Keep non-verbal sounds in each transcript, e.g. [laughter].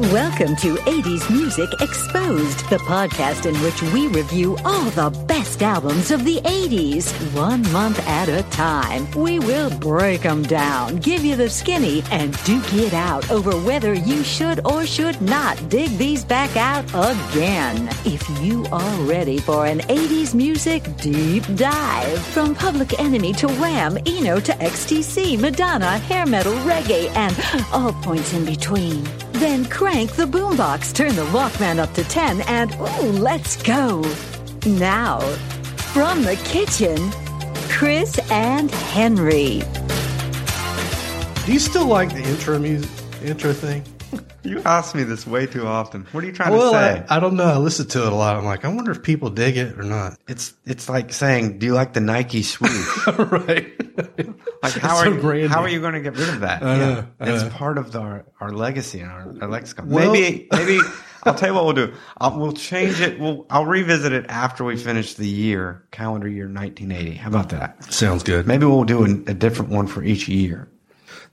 Welcome to 80s Music Exposed, the podcast in which we review all the best albums of the 80s, one month at a time. We will break them down, give you the skinny, and duke it out over whether you should or should not dig these back out again. If you are ready for an 80s music deep dive, from Public Enemy to Wham, Eno to XTC, Madonna, hair metal, reggae, and all points in between. Then crank the boombox, turn the Walkman up to 10, and ooh, let's go. Now, from the kitchen, Chris and Henry. Do you still like the intro music, intro thing? [laughs] You ask me this way too often. What are you trying Well, to say? I don't know. I listen to it a lot. I'm like, I wonder if people dig it or not. it's it's like saying, "Do you like the Nike swoosh?" [laughs] right. [laughs] Like how so are you, how are you going to get rid of that? I know, I it's part of our our legacy and our, our lexicon. Well- maybe maybe I'll tell you what we'll do. I'll, we'll change it. We'll I'll revisit it after we finish the year calendar year 1980. How about that? Sounds good. Maybe we'll do a, a different one for each year.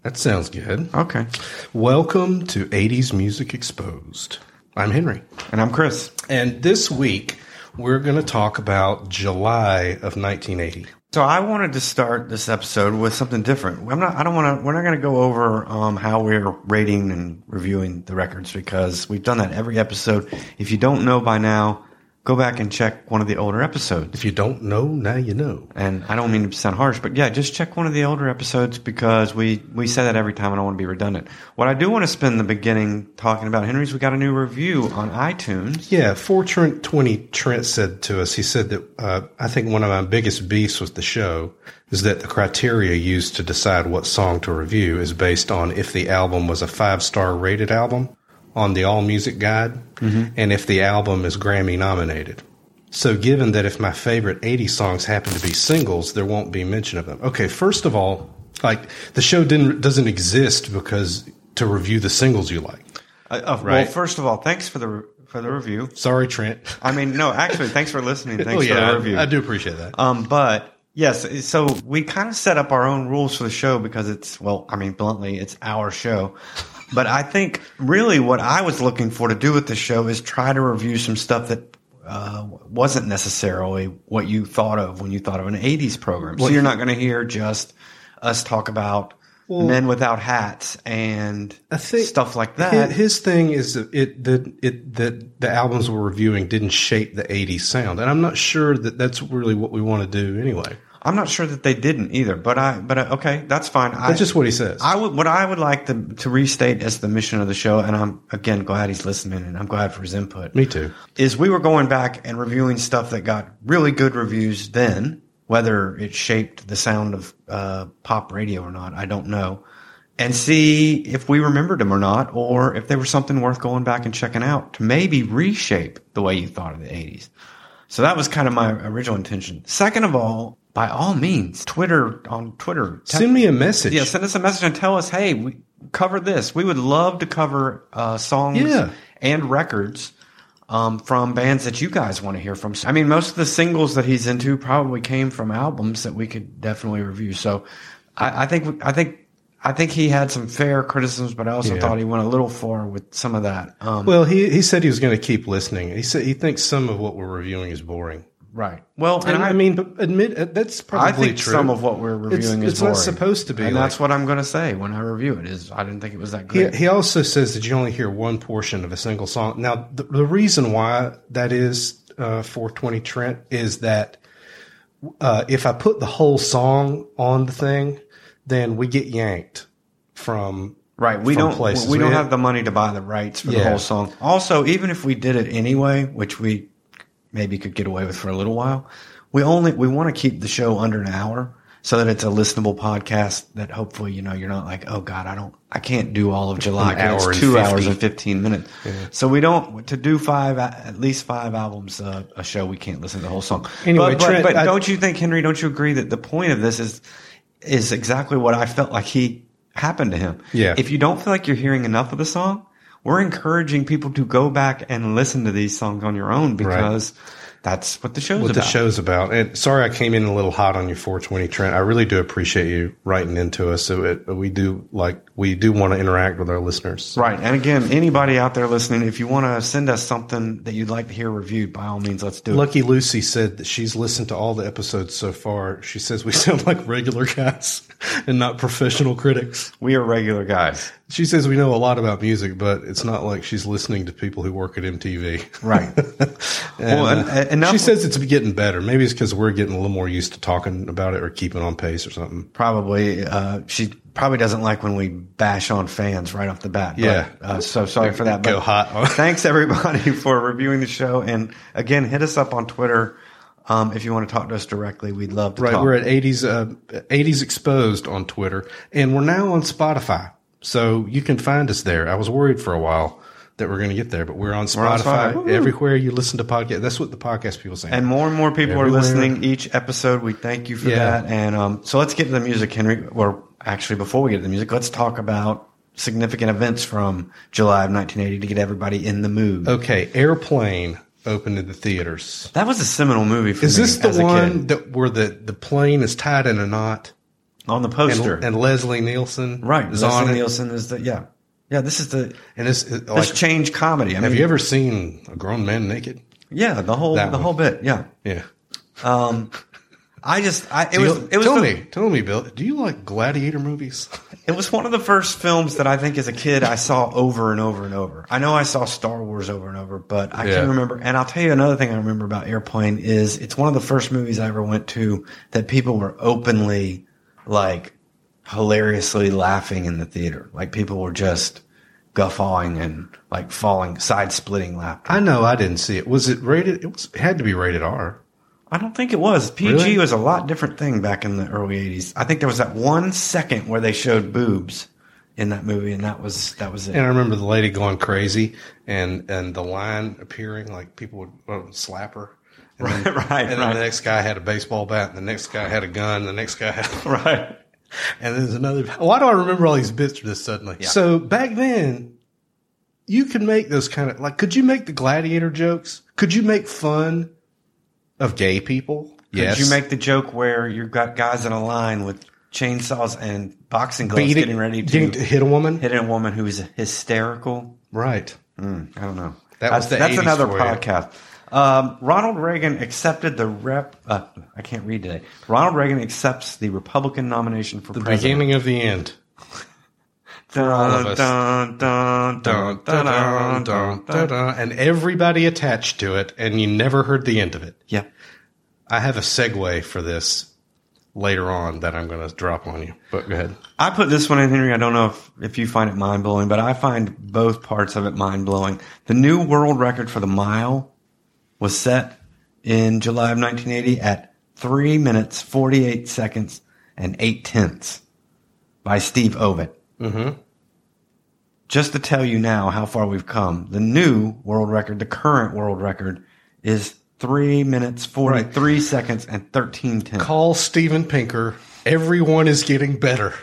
That sounds good. Okay. Welcome to 80s Music Exposed. I'm Henry. And I'm Chris. And this week, we're going to talk about July of 1980. So I wanted to start this episode with something different. I'm not. I don't want to. We're not going to go over um, how we're rating and reviewing the records because we've done that every episode. If you don't know by now, go back and check one of the older episodes. If you don't know, now you know. And I don't mean to sound harsh, but yeah, just check one of the older episodes because we we say that every time. and I don't want to be redundant. What I do want to spend the beginning talking about, Henry's, we got a new review on iTunes. Yeah, for Trent 20, Trent said to us, he said that uh, I think one of my biggest beefs with the show is that the criteria used to decide what song to review is based on if the album was a five star rated album on the All Music Guide and if the album is Grammy nominated. So, given that if my favorite 80 songs happen to be singles, there won't be mention of them. Okay, first of all, like the show didn't doesn't exist because to review the singles you like. Uh, uh, Well, Right. first of all, thanks for the for the review. Sorry, Trent. I mean, no, actually, thanks for listening. Thanks [laughs] oh yeah, for the review. I, I do appreciate that. Um, but yes, so we kind of set up our own rules for the show because it's, well, I mean, bluntly, it's our show. But I think really what I was looking for to do with the show is try to review some stuff that uh, wasn't necessarily what you thought of when you thought of an 80s program. So you're not going to hear just us talk about men without hats and stuff like that. his thing is that it that it that the albums we're reviewing didn't shape the '80s sound, and I'm not sure that that's really what we want to do anyway. I'm not sure that they didn't either, but I, but I, okay, that's fine. I, That's just what he says. I would, what I would like to, to restate as the mission of the show, and I'm again glad he's listening, and I'm glad for his input. Me too. Is we were going back and reviewing stuff that got really good reviews then, whether it shaped the sound of uh, pop radio or not, I don't know, and see if we remembered them or not, or if they were something worth going back and checking out to maybe reshape the way you thought of the '80s. So that was kind of my original intention. Second of all, by all means, Twitter on Twitter, Send me a message. yeah, send us a message and tell us, hey, we cover this. We would love to cover uh, songs Yeah. and records um, from bands that you guys want to hear from. I mean, most of the singles that he's into probably came from albums that we could definitely review. So, I, I think I think I think he had some fair criticisms, but I also Yeah. thought he went a little far with some of that. Um, Well, he he said he was going to keep listening. He said he thinks some of what we're reviewing is boring. right. Well, And, I, mean, admit uh, that's probably I think true. some of what we're It's- reviewing is it's not supposed to be and like- that's what I'm going to say when I review it. Is I didn't think it was that He, great. he also says that you only hear one portion of a single song. Now, the, the reason why that is uh, 420 Trent is that uh, if I put the whole song on the thing, then we get yanked from Right. We from don't places. we don't have the money to buy the rights for the whole song. Also, even if we did it anyway, which we maybe could get away with for a little while, we only we want to keep the show under an hour so that it's a listenable podcast that hopefully, you know, you're not like, "Oh god, I don't I can't do all of July." An hour 'cause It's 2 50. hours and 15 minutes. So we don't to do five at least five albums uh, a show, we can't listen to the whole song. Anyway, but, but, Trent, but I- don't you think Henry, don't you agree that the point of this is is exactly what I felt like he happened to him. Yeah. If you don't feel like you're hearing enough of the song, we're encouraging people to go back and listen to these songs on your own because that's what the show's what about. the show's about. And sorry, I came in a little hot on your 420, Trent. I really do appreciate you writing into us. So it, we do like we do want to interact with our listeners. Right. And again, anybody out there listening, if you want to send us something that you'd like to hear reviewed, by all means, let's do it. Lucky Lucy said that she's listened to all the episodes so far. She says we [laughs] sound like regular guys and not professional critics. We are regular guys. She says we know a lot about music, but it's not like she's listening to people who work at MTV. Right. [laughs] And, Well, and- uh, and enough- she says it's getting better. Maybe it's because we're getting a little more used to talking about it or keeping on pace or something. probably, uh, she probably doesn't like when we bash on fans right off the bat. But, Yeah. uh, so sorry for that. Go hot. [laughs] thanks everybody for reviewing the show. And again, hit us up on Twitter. Um, if you want to talk to us directly, we'd love to Right, talk. we're at 80s uh, 80s exposed on Twitter, and we're now on Spotify, so you can find us there. I was worried for a while that we're going to get there, but we're on on Spotify, Spotify. Woo. everywhere you listen to podcast. That's what the podcast people say. And more and more people Everywhere. are listening each episode. We thank you for Yeah. that. And um, so let's get to the music, Henry. Or actually, before we get to the music, let's talk about significant events from July of 1980 to get everybody in the mood. okay, Airplane opened in the theaters. That was a seminal movie for Is me this the one that where the the plane is tied in a knot on the poster? and Leslie Nielsen right, is Leslie? Nielsen is the yeah, yeah. This is the And it, this like, change comedy. I have mean, you ever seen a grown man naked? yeah, the whole That the one. whole bit. Yeah. Yeah. Um, I just I it Do was you- it was tell the- me, tell me, Bill. Do you like gladiator movies? [laughs] It was one of the first films that I think as a kid I saw over and over and over. I know I saw Star Wars over and over, but I Yeah. can remember. And I'll tell you another thing I remember about Airplane is it's one of the first movies I ever went to that people were openly like hilariously laughing in the theater. Like people were just guffawing and like falling, side splitting laughter. I know I didn't see it. Was it rated? It was. It had to be rated R. I don't think it was. PG Really? was a lot different thing back in the early '80s. I think there was that one second where they showed boobs in that movie, and that was that was it. And I remember the lady going crazy, and and the line appearing like people would well, slap her. And then, Right, [laughs] right, And then right. the next guy had a baseball bat, and the next guy had a gun, the next guy had. [laughs] right. And there's another. [laughs] Why do I remember all these bits this suddenly? Yeah. So back then, you could make those kind of like. Could you make the gladiator jokes? Could you make fun of gay people? Did you make the joke where you've got guys in a line with chainsaws and boxing gloves Beating- getting ready to hit a woman? hit a woman who is hysterical? Right. Mm, I don't know. That that's, the that's 80s another for podcast. Um, Ronald Reagan accepted the rep. Uh, I can't read today. Ronald Reagan accepts the Republican nomination for The president. beginning of the end. And everybody attached to it, and you never heard the end of it. Yeah. I have a segue for this later on that I'm going to drop on you. But go ahead. I put this one in, Henry. I don't know if, if you find it mind blowing, but I find both parts of it mind blowing. The new world record for the mile was set in July of 1980 at three minutes, 48 seconds, and eight tenths by Steve Ovett. Mm-hmm. Just to tell you now how far we've come, the new world record, the current world record, is three minutes, 43 seconds, and 13 tenths. Call Steven Pinker. Everyone is getting better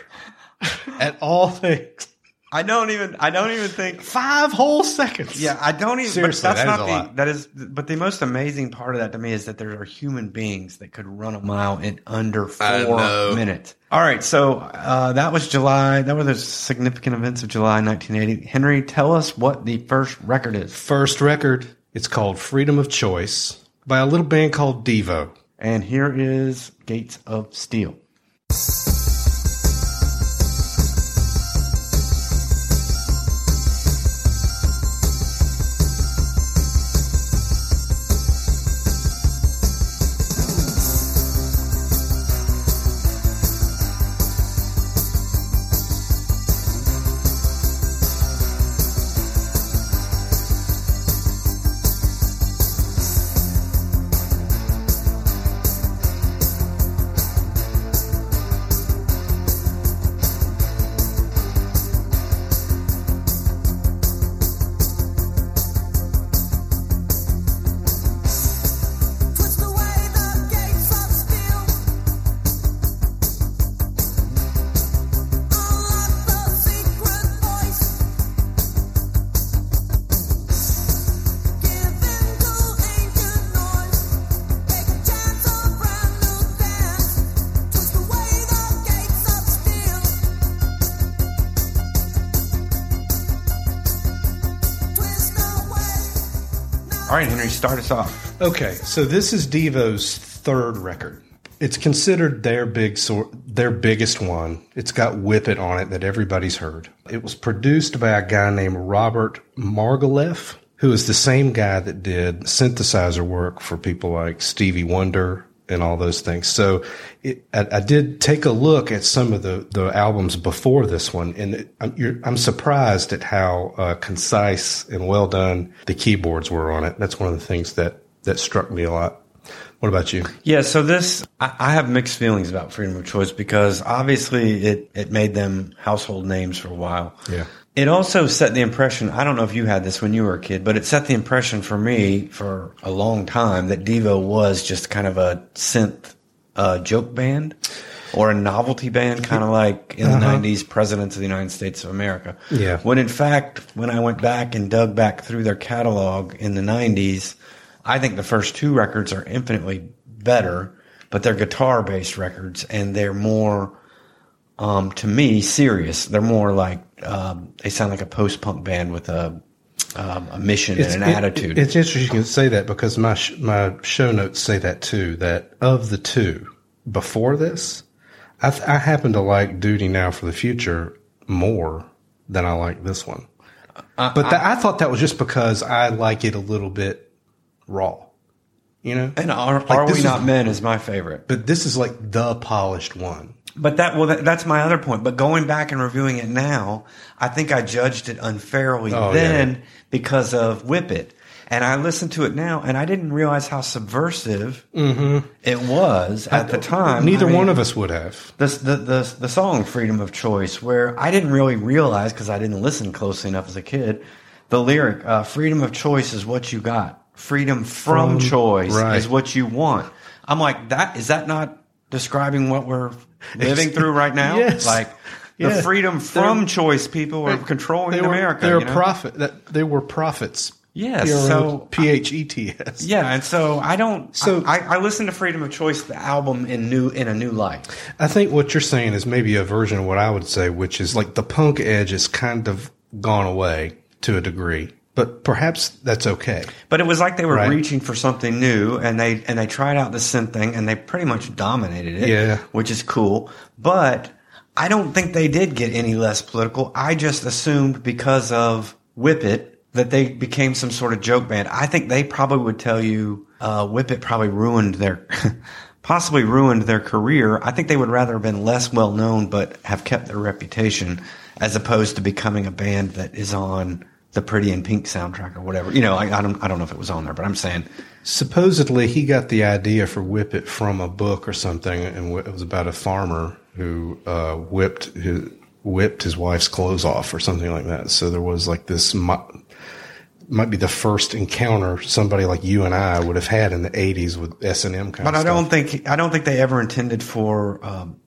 [laughs] at all things. I don't even, I don't even think Five whole seconds. Yeah, I don't even. Seriously, but that's that is not a the. lot. That is, but the most amazing part of that to me is that there are human beings that could run a mile in under four minutes. All right, so uh, that was July. That were the significant events of July 1980. Henry, tell us what the first record is. First record. It's called Freedom of Choice by a little band called Devo. And here is Gates of Steel. All right, Henry, start us off. Okay, so this is Devo's third record. It's considered their big sor- their biggest one. It's got Whip It on it that everybody's heard. It was produced by a guy named Robert Margouleff, who is the same guy that did synthesizer work for people like Stevie Wonder and all those things. So it, I, I, did take a look at some of the, the albums before this one, and it, I'm, I'm, surprised at how uh, concise and well done the keyboards were on it. That's one of the things that, that struck me a lot. What about you? Yeah, so this I, I have mixed feelings about freedom of choice because obviously it it made them household names for a while. Yeah. It also set the impression, I don't know if you had this when you were a kid, but it set the impression for me for a long time that Devo was just kind of a synth uh, joke band or a novelty band, kind of like in uh-huh. the 90s, Presidents of the United States of America. Yeah. When in fact, when I went back and dug back through their catalog in the 90s, I think the first two records are infinitely better, but they're guitar based records and they're more, um, to me, serious. They're more like, um, they sound like a post punk band with a, um, a mission it's, and an it, attitude. It's interesting you can say that because my, sh- my show notes say that too, that of the two before this, I, th- I happen to like Duty Now for the Future more than I like this one. Uh, but I, I, thought that was just because I like it a little bit raw. You know, and are, like are we not is, men is my favorite. But this is like the polished one. But that well, that, that's my other point. But going back and reviewing it now, I think I judged it unfairly oh, then yeah. because of Whip It. And I listened to it now, and I didn't realize how subversive mm-hmm. it was at I, the time. Neither I mean, one of us would have. The, the, the, the song Freedom of Choice, where I didn't really realize because I didn't listen closely enough as a kid, the lyric, uh, Freedom of Choice is what you got freedom from, from choice right. is what you want. I'm like, that is that not describing what we're [laughs] living through right now? [laughs] yes. Like the freedom from they're, choice people are controlling they were, America. They're you know? profit that they were prophets. Yes, so P H E T S. Yeah, and so I don't. So I, I, listen to Freedom of Choice, the album, in new in a new light. I think what you're saying is maybe a version of what I would say, which is like the punk edge is kind of gone away to a degree but perhaps that's okay. But it was like they were right. reaching for something new, and they and they tried out the synth thing, and they pretty much dominated it. Yeah, which is cool. But I don't think they did get any less political. I just assumed because of Whip It that they became some sort of joke band. I think they probably would tell you uh, Whip It probably ruined their. [laughs] possibly ruined their career. I think they would rather have been less well known, but have kept their reputation, as opposed to becoming a band that is on the Pretty in Pink soundtrack or whatever. You know, I, I, don't I don't know if it was on there, but I'm saying supposedly he got the idea for Whip It from a book or something, and it was about a farmer who uh, whipped his whipped his wife's clothes off or something like that. So there was like this might be the first encounter somebody like you and I would have had in the '80s with S and M kind. But I don't think I don't think they ever intended for um,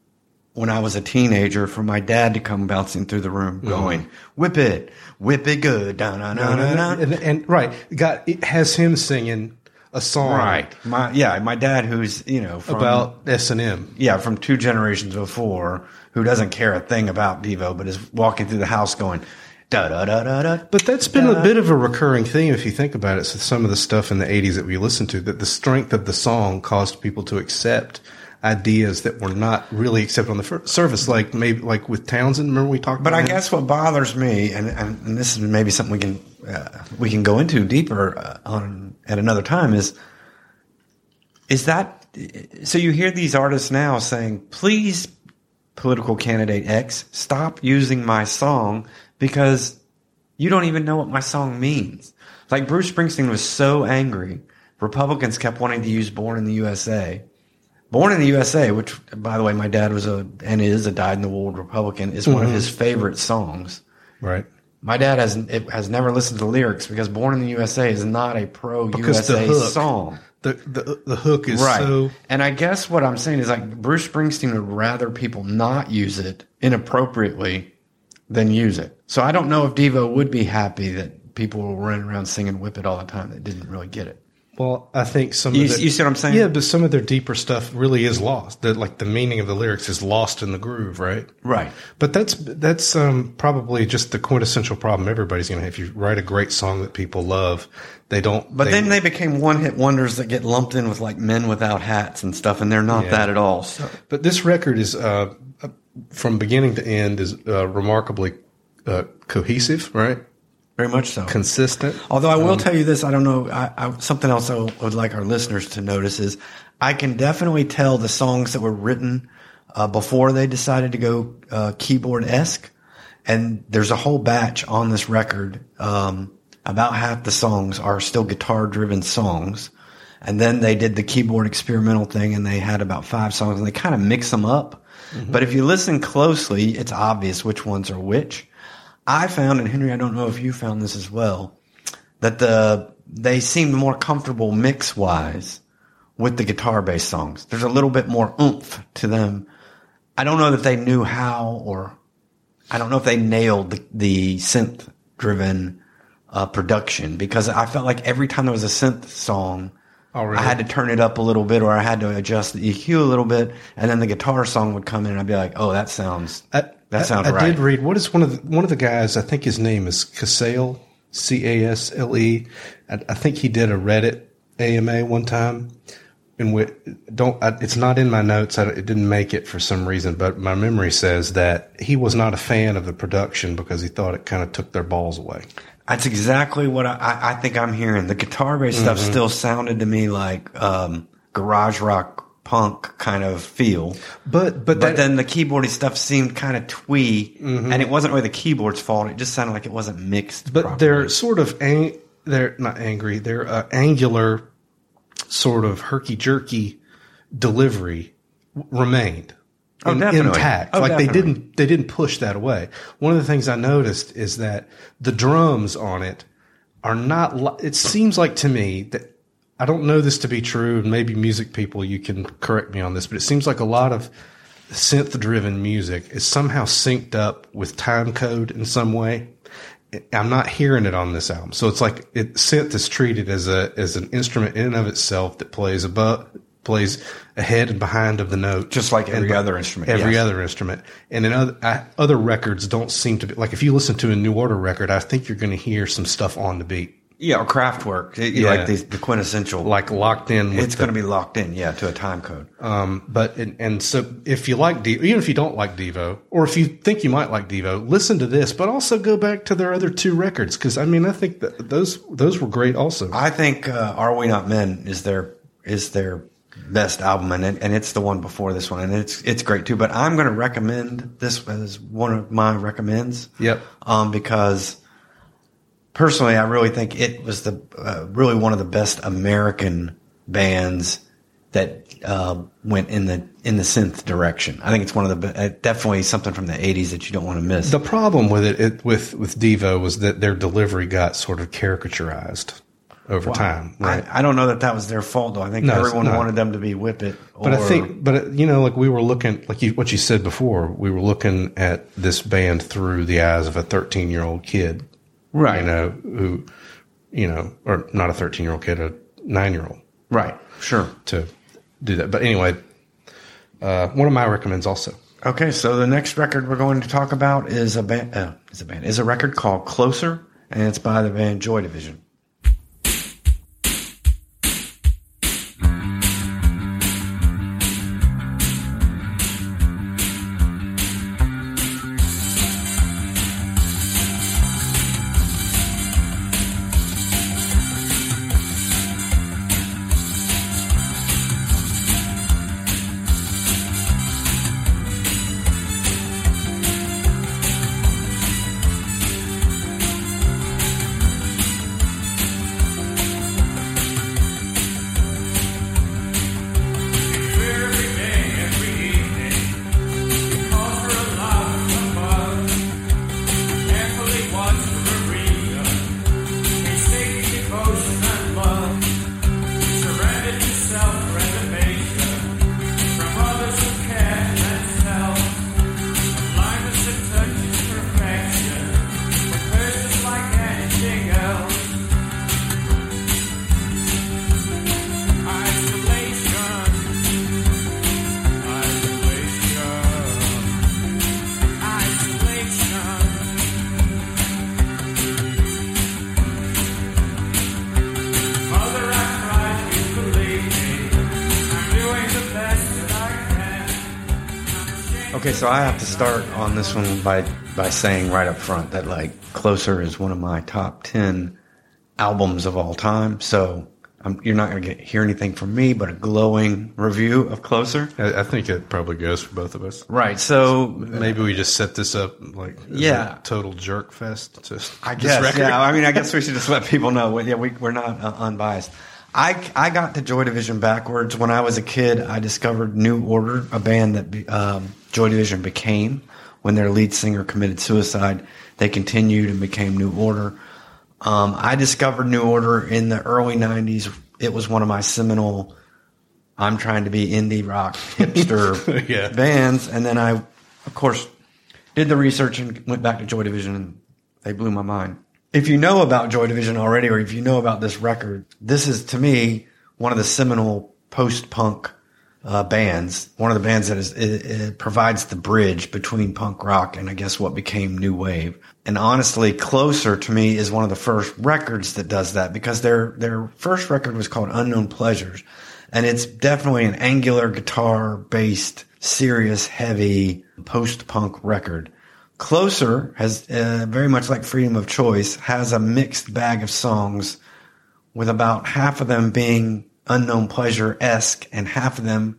when I was a teenager for my dad to come bouncing through the room mm-hmm. going, mm-hmm. whip it, whip it good, down, down, down, down. And, and right, got it has him singing a song, right? My yeah, my dad who's you know from, about S and M, yeah, from two generations before, who doesn't care a thing about Devo, but is walking through the house going. Da, da, da, da, da, but that's been a bit of a recurring theme if you think about it. So some of the stuff in the 80s that we listened to, that the strength of the song caused people to accept ideas that were not really accepted on the surface, like maybe like with Townshend. Remember we talked. But I him? guess what bothers me, and, and, this is maybe something we can uh, we can go into deeper uh, on at another time, is is that so? You hear these artists now saying, "Please, political candidate X, stop using my song because you don't even know what my song means." Like Bruce Springsteen was so angry. Republicans kept wanting to use "Born in the USA." Born in the USA, which by the way, my dad was a and is a dyed in the wool Republican, is mm-hmm. one of mm-hmm. his favorite songs. Right. My dad has has never listened to the lyrics because "Born in the USA" is not a pro USA song. The, the the hook is right. so. And I guess what I'm saying is like Bruce Springsteen would rather people not use it inappropriately than use it. So I don't know if Devo would be happy that people were running around singing "Whip It" all the time that didn't really get it. Well, I think some You- of the, you see what I'm saying? Yeah, but some of their deeper stuff really is lost. That like the meaning of the lyrics is lost in the groove, right? Right. But that's that's um, probably just the quintessential problem everybody's going to have. If you write a great song that people love, they don't. But then they became one hit wonders that get lumped in with like men without hats and stuff, and they're not Yeah. that at all. So But this record is uh, uh, from beginning to end is uh, remarkably uh, cohesive, right? Very much so. Consistent. Although I will tell you this, I don't know. I, I, something else I would like our listeners to notice is I can definitely tell the songs that were written uh, before they decided to go uh, keyboard esque, and there's a whole batch on this record. Um, about half the songs are still guitar driven songs, and then they did the keyboard experimental thing, and they had about five songs, and they kind of mix them up. But if you listen closely, it's obvious which ones are which. I found, and Henry, I don't know if you found this as well, that the they seemed more comfortable mix wise with the guitar based songs. There's a little bit more oomph to them. I don't know that they knew how, or I don't know if they nailed the, the synth driven uh, production because I felt like every time there was a synth song, Oh, really? I had to turn it up a little bit, or I had to adjust the EQ a little bit, and then the guitar song would come in, and I'd be like, "Oh, that sounds I, that sounds I, I right." did read what is one of the, one of the guys. I think his name is Casale, C A S L E. I, I think he did a Reddit AMA one time. And we don't. I, it's not in my notes. I, it didn't make it for some reason, but my memory says that he was not a fan of the production because he thought it kind of took their balls away. That's exactly what I, I, think I'm hearing. The guitar based stuff Mm-hmm. still sounded to me like um, garage rock punk kind of feel. But but, But that, then the keyboardy stuff seemed kind of twee, Mm-hmm. and it wasn't really the keyboard's fault. It just sounded like it wasn't mixed. but properly. they're sort of ang- they're not angry. They're uh, angular, sort of herky jerky delivery w- remained Oh, in- definitely. intact. Oh, like they didn't they didn't push that away. One of the things I noticed is that the drums on it are not. Li- it seems like to me that. I don't know this to be true, and maybe music people, you can correct me on this, but it seems like a lot of synth driven music is somehow synced up with time code in some way. I'm not hearing it on this album. So it's like it synth is treated as a as an instrument in and of itself that plays above plays ahead and behind of the note. Just like every other instrument, Every yes. other instrument. And in other I, other records don't seem to be like if you listen to a New Order record, I think you're going to hear some stuff on the beat. Yeah, or Kraftwerk, It- Yeah. like the, the quintessential. Like locked in it's going to be locked in, yeah, to a time code. Um, but and, and so if you like Devo, even if you don't like Devo, or if you think you might like Devo, listen to this, but also go back to their other two records because I mean I think that those those were great also. I think uh, "Are We Not Men" is their is their best album, and it, and it's the one before this one, and it's it's great too. But I'm going to recommend this as one of my recommends. Yep. Um, because personally, I really think it was the uh, really one of the best American bands that uh, went in the in the synth direction. I think it's one of the uh, definitely something from the '80s that you don't want to miss. The problem with it, it with with Devo was that their delivery got sort of caricaturized over time, right? I, I don't know that that was their fault though. I think No, everyone wanted them to be whip it. But I think, but you know, like we were looking, like you, what you said before, we were looking at this band through the eyes of a 13 year old kid, Right. You know, who, you know, or not a 13 year old kid, a nine year old right, sure. to do that. But anyway, uh, one of my recommends also. Okay, so the next record we're going to talk about is a band. Uh, is a band is a record called Closer, and it's by the band Joy Division. Okay, so I have to start on this one by by saying right up front that like Closer is one of my top ten albums of all time. So I'm, you're not going to hear anything from me but a glowing review of Closer. I, I think it probably goes for both of us. Right. So Maybe we just set this up like Yeah. a total jerk fest. To I guess, record. yeah. I mean, I guess we should just let people know. Yeah, we, we're not uh, unbiased. I, I got to Joy Division backwards. When I was a kid, I discovered New Order, a band that be- um, Joy Division became when their lead singer committed suicide. They continued and became New Order. Um, I discovered New Order in the early 90s. It was one of my seminal, I'm trying to be indie rock hipster [laughs] Yeah. bands. And then I, of course, did the research and went back to Joy Division and they blew my mind. If you know about Joy Division already, or if you know about this record, this is to me one of the seminal post-punk uh, bands. One of the bands that is it, it provides the bridge between punk rock and I guess what became new wave. And honestly, Closer to me is one of the first records that does that because their their first record was called Unknown Pleasures, and it's definitely an angular guitar based, serious, heavy post-punk record. Closer has uh, very much like Freedom of Choice has a mixed bag of songs with about half of them being unknown pleasure esque and half of them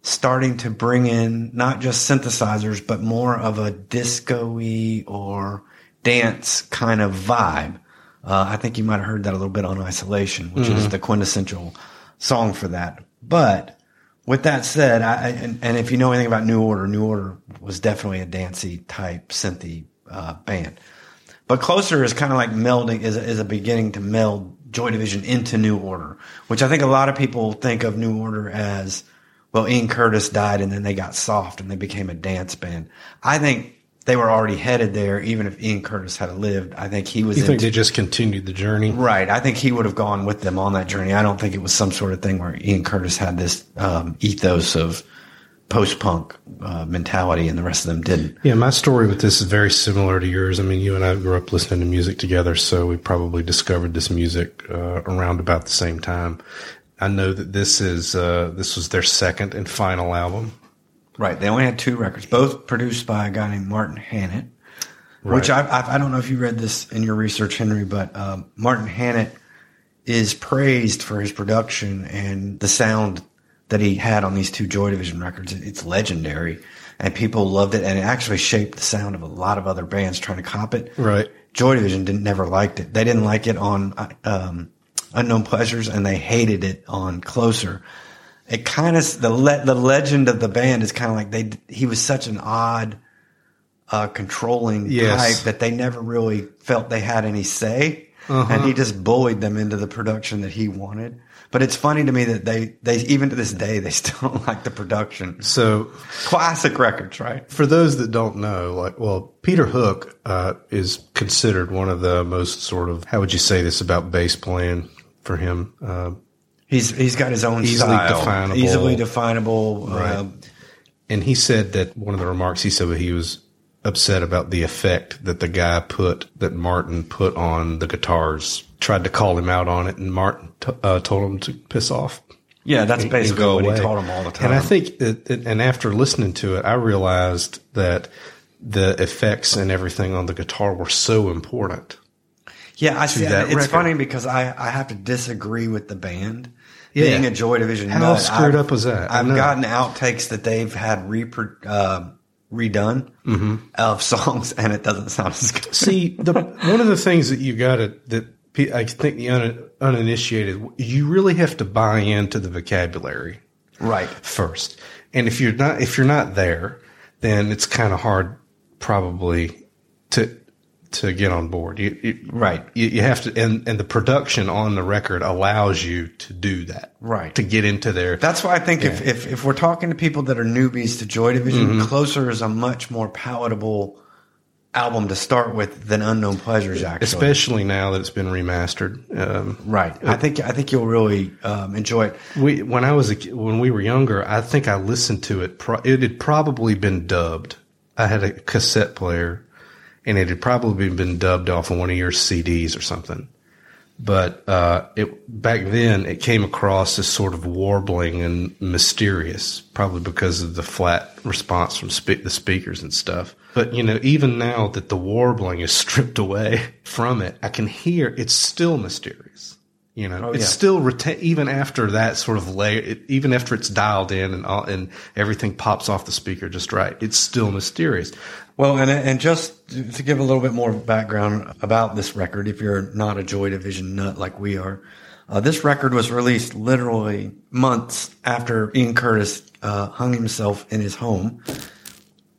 starting to bring in not just synthesizers but more of a disco-y or dance kind of vibe. Uh, I think you might have heard that a little bit on Isolation, which is the quintessential song for that. But with that said, I, and, and if you know anything about New Order, New Order was definitely a dancey type synthy uh, band. But Closer is kind of like melding, is is a beginning to meld Joy Division into New Order, which I think a lot of people think of New Order as, well, Ian Curtis died and then they got soft and they became a dance band. I think they were already headed there, even if Ian Curtis had lived. I think he was You think into- they just continued the journey? Right. I think he would have gone with them on that journey. I don't think it was some sort of thing where Ian Curtis had this um, ethos of post punk uh, mentality and the rest of them didn't. Yeah, my story with this is very similar to yours. I mean, you and I grew up listening to music together, so we probably discovered this music uh, around about the same time. I know that this is uh, this was their second and final album. Right. They only had two records, both produced by a guy named Martin Hannett, which I, I, I don't know if you read this in your research, Henry, but um, Martin Hannett is praised for his production and the sound that he had on these two Joy Division records. It's legendary, and people loved it, and it actually shaped the sound of a lot of other bands trying to cop it. Right. Joy Division didn't never liked it. They didn't like it on um, Unknown Pleasures, and they hated it on Closer. It kind of the le- the legend of the band is kind of like they he was such an odd, uh, controlling Yes. type that they never really felt they had any say, Uh-huh. and he just bullied them into the production that he wanted. But it's funny to me that they they even to this day they [laughs] still don't like the production. So, Classic records, right? for those that don't know, like, well, Peter Hook uh, is considered one of the most sort of how would you say this about bass playing for him? Uh, He's he's got his own Easily style, definable. easily definable. Right. Uh, And he said that one of the remarks he said that he was upset about the effect that the guy put that Martin put on the guitars. Tried to call him out on it, and Martin t- uh, told him to piss off. yeah, that's and basically what away. he told him all the time. And I think, that, that- and after listening to it, I realized that the effects and everything on the guitar were so important. Yeah, I see. that It's record. funny because I I have to disagree with the band. Yeah. Being a Joy Division, How nut, screwed I've- up was that? I've gotten outtakes that they've had repro- uh, redone Mm-hmm. of songs, [laughs] and it doesn't sound as good. See, the, one of the things that you got to that I think the un, uninitiated, you really have to buy into the vocabulary right. first. And if you're not if you're not there, then it's kind of hard probably to to get on board. You, you, Right. You, you have to, and and the production on the record allows you to do that. Right. To get into there. That's why I think if, if if we're talking to people that are newbies to Joy Division, Mm-hmm. Closer is a much more palatable album to start with than Unknown Pleasures. Actually, especially now that it's been remastered. Um, right. I think I think you'll really um, enjoy it. we when I was a, when we were younger, I think I listened to it. Pro, it had probably been dubbed. I had a cassette player, and it had probably been dubbed off of one of your CDs or something. but uh, it back then it came across as sort of warbling and mysterious, probably because of the flat response from spe- the speakers and stuff. But you know, even now that the warbling is [laughs] stripped away from it, I can hear it's still mysterious. You know, Oh, it's yeah. still retain even after that sort of layer, it, even after it's dialed in and all, and everything pops off the speaker just right. It's still mysterious. Well, and and just to give a little bit more background about this record, if you're not a Joy Division nut like we are, uh, this record was released literally months after Ian Curtis uh, hung himself in his home,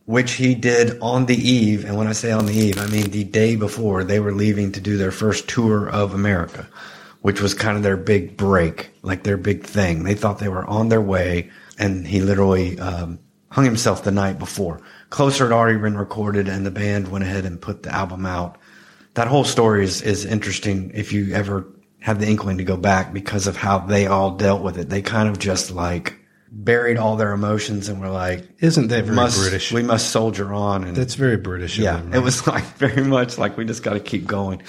which he did on the eve. And when I say on the eve, I mean the day before they were leaving to do their first tour of America, which was kind of their big break, like their big thing. They thought they were on their way, and he literally um, hung himself the night before. Closer had already been recorded, and the band went ahead and put the album out. That whole story is, is interesting if you ever have the inkling to go back because of how they all dealt with it. They kind of just like buried all their emotions and were like, Isn't that very must, British? We must soldier on. And That's very British. yeah, them, it was like [laughs] very much like we just got to keep going.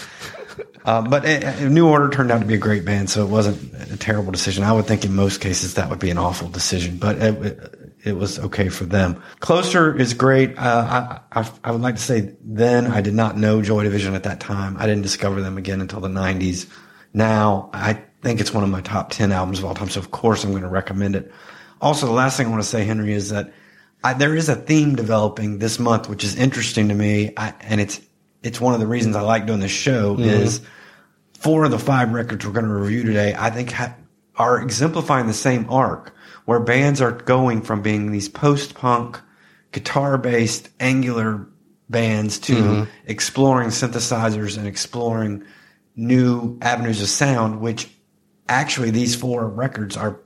[laughs] Uh, but uh, uh, New Order turned out to be a great band, so it wasn't a terrible decision. I would think in most cases that would be an awful decision, but it, it, it was okay for them. Closer is great. Uh, I, I, I would like to say then I did not know Joy Division at that time. I didn't discover them again until the 90s. Now I think it's one of my top 10 albums of all time, so of course I'm going to recommend it. Also, the last thing I want to say, Henry, is that I, there is a theme developing this month, which is interesting to me, I, and it's it's one of the reasons I mm-hmm. like doing this show. Mm-hmm. Is four of the five records we're going to review today, I think, ha- are exemplifying the same arc, where bands are going from being these post-punk, guitar-based, angular bands to mm-hmm. exploring synthesizers and exploring new avenues of sound, which actually these four records are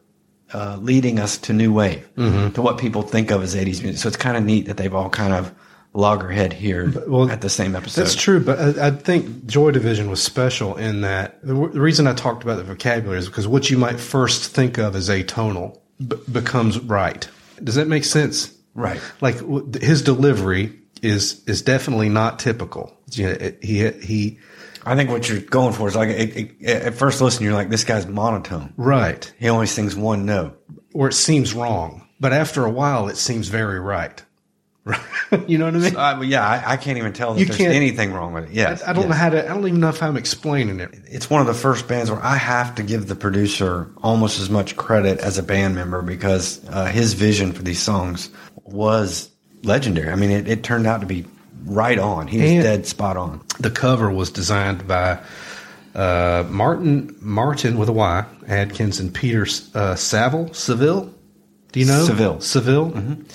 uh, leading us to new wave, to what people think of as 80s music. So it's kind of neat that they've all kind of loggerhead here well, at the same episode. That's true, but I, I think Joy Division was special in that the, w- the reason I talked about the vocabulary is because what you might first think of as atonal b- becomes right. Does that make sense? Right. Like w- his delivery is is definitely not typical. You know, it- he he I think what you're going for is like it, it, at first listen, you're like, this guy's monotone. right, He only sings one note. or it seems wrong, but after a while, it seems very right. [laughs] You know what I mean? Uh, yeah, I, I can't even tell that You there's anything wrong with it. Yes, I don't know how to. I don't even know if I'm explaining it. It's one of the first bands where I have to give the producer almost as much credit as a band member because uh, his vision for these songs was legendary. I mean, it, it turned out to be right on. He was And- dead spot on. the cover was designed by uh, Martin Martin with a Y Atkins and Peter uh, Saville Seville. Do you know Seville. Seville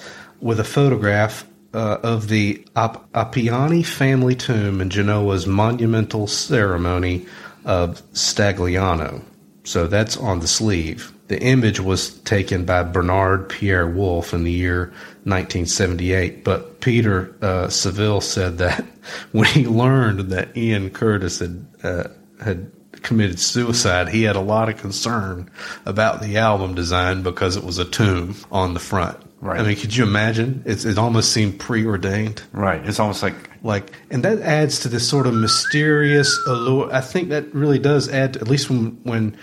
with a photograph uh, of the Ap- Appiani family tomb in Genoa's monumental ceremony of Staglieno. So that's on the sleeve. The image was taken by Bernard Pierre Wolff in the year 1978, but Peter uh, Seville said that [laughs] when he learned that Ian Curtis had uh, had committed suicide, he had a lot of concern about the album design because it was a tomb on the front. Right. I mean, could you imagine? It's, it almost seemed preordained. Right. It's almost like like and that adds to this sort of mysterious allure. I think that really does add at least when when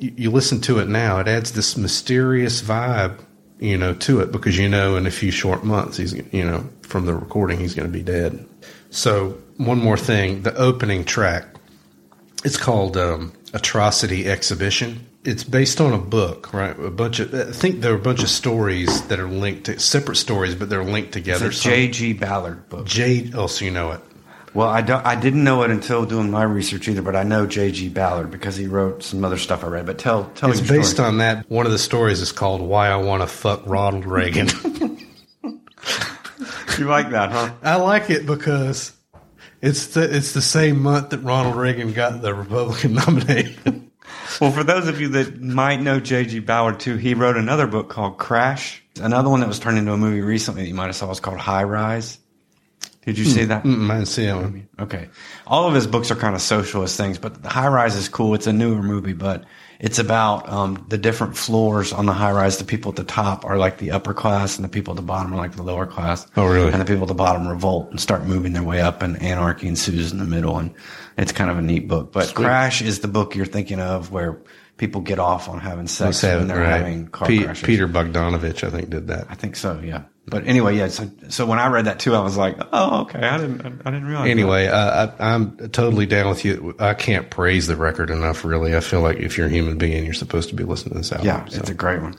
you, you listen to it now it adds this mysterious vibe you know to it. Because you know in a few short months he's you know from the recording he's going to be dead. So one more thing. The opening track. It's called um, atrocity exhibition it's based on a book right a bunch of i think there are a bunch of stories that are linked to separate stories but they're linked together it's a J.G. Ballard book. J. Oh, so you know it. Well, I don't. I didn't know it until doing my research either, but I know J.G. Ballard because he wrote some other stuff I read. But tell tell It's based story. on that. One of the stories is called "Why I Want to Fuck Ronald Reagan." [laughs] [laughs] You like that, huh? I like it because it's the it's the same month that Ronald Reagan got the Republican [laughs] nomination. Well, for those of you that might know J.G. Ballard too, he wrote another book called Crash. Another one that was turned into a movie recently that you might have saw was called High Rise. Did you see that? Mm, I didn't see that one. Okay. All of his books are kind of socialist things, but High Rise is cool. It's a newer movie, but It's about um, the different floors on the high rise. The people at the top are like the upper class, and the people at the bottom are like the lower class. Oh, really? And the people at the bottom revolt and start moving their way up, and anarchy ensues in the middle. And it's kind of a neat book. But Crash is the book you're thinking of where people get off on having sex when they're Right. having car Pe- crashes. Peter Bogdanovich, I think, did that. I think so, yeah. But anyway, yeah. So, so when I read that too, I was like, oh, okay. I didn't, I didn't realize. that. Anyway, uh, I, I'm totally down with you. I can't praise the record enough, really. I feel like if you're a human being, you're supposed to be listening to this album. Yeah, so. it's a great one.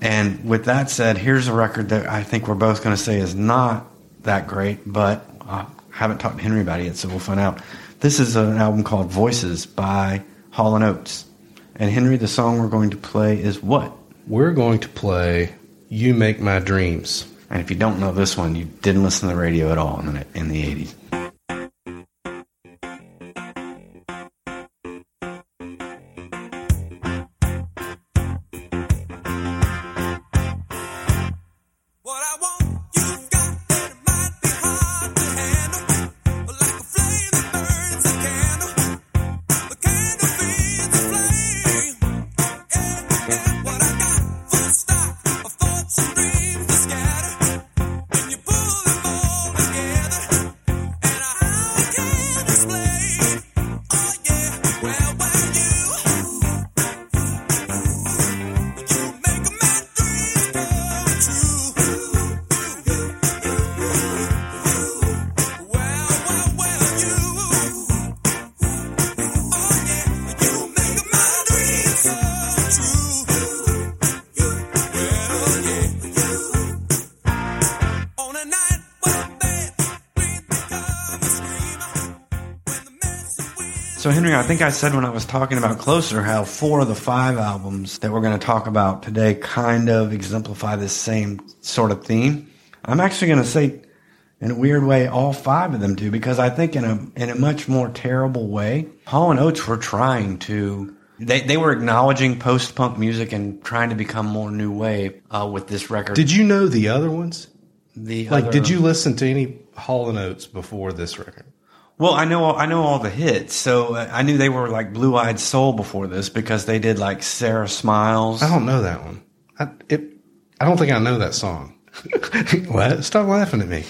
And with that said, here's a record that I think we're both going to say is not that great, but I haven't talked to Henry about it yet, so we'll find out. This is an album called Voices by Hall and Oates. And Henry, the song we're going to play is what? We're going to play You Make My Dreams. And if you don't know this one, you didn't listen to the radio at all in the, in the 80s. Think I said when I was talking about Closer how four of the five albums that we're going to talk about today kind of exemplify this same sort of theme. I'm actually going to say, in a weird way, all five of them do, because I think in a in a much more terrible way, Hall and Oates were trying to. They, they were acknowledging post punk music and trying to become more new wave uh, with this record. Did you know the other ones? the Like, other- did you listen to any Hall and Oates before this record? Well, I know I know all the hits, so uh, I knew they were like Blue Eyed Soul before this because they did like Sara Smiles. I don't know that one. I, it, I don't think I know that song. [laughs] what? Stop laughing at me.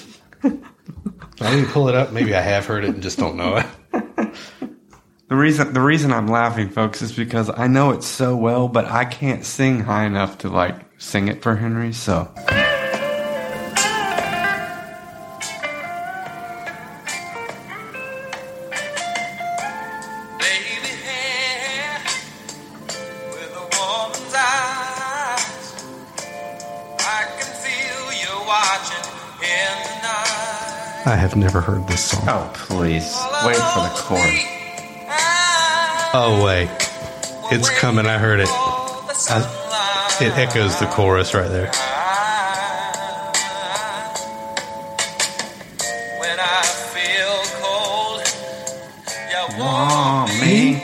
I need to pull it up. Maybe I have heard it and just don't know it. [laughs] The reason the reason I'm laughing, folks, is because I know it so well, but I can't sing high enough to like sing it for Henry. So I have never heard this song. oh please wait for the chorus. Oh, wait. It's coming. I heard it. I, it echoes the chorus right there. When I feel cold, you Oh me,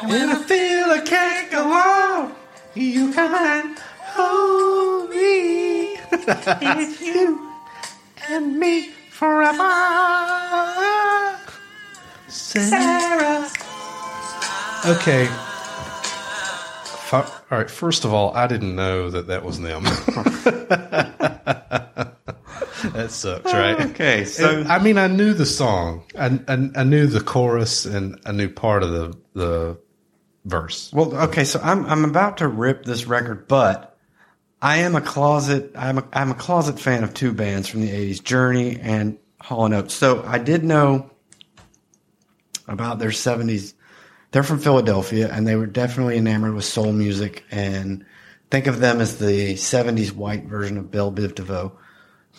And when I feel I can't go on, you come and hold me. [laughs] it's you and me forever. Sarah. Okay. Fi- All right. First of all, I didn't know that that was them. [laughs] that sucks, right? Okay, so- And, I mean, I knew the song. I, I I knew the chorus, and I knew part of the the verse. Well, okay, so I'm I'm about to rip this record, but I am a closet I'm a, I'm a closet fan of two bands from the '80s, Journey and Hall and Oates. So I did know about their '70s. They're from Philadelphia, and they were definitely enamored with soul music. And think of them as the '70s white version of Bell Biv DeVoe.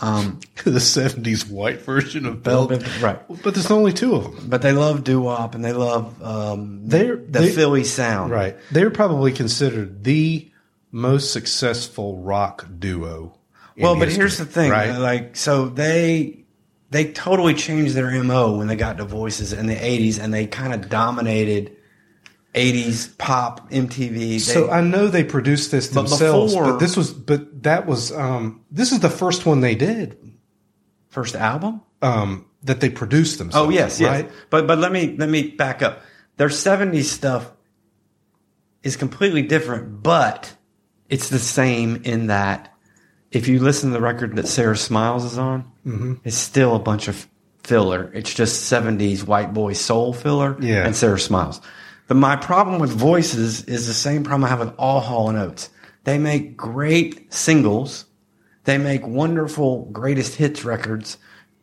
Um, [laughs] the seventies white version of Belle Bell. Biv, right? But there's only two of them. But they love doo wop, and they love um, They're- the they- Philly sound, Right. They're probably considered the most successful rock duo. Well, but history, here's the thing, right? like so they they totally changed their mo when they got to Voices in the '80s, and they kind of dominated '80s pop MTV. They, so I know they produced this But themselves, before- but this was, but that was, um, this is the first one they did, first album. um, that they produced themselves. Oh yes, yes. right. But but let me let me back up. Their '70s stuff is completely different, but it's the same in that if you listen to the record that Sara Smiles is on, Mm-hmm. it's still a bunch of filler. It's just 70s white boy soul filler Yeah. and Sara Smiles. But my problem with voices is the same problem I have with all Hall and Oates. They make great singles. They make wonderful greatest hits records.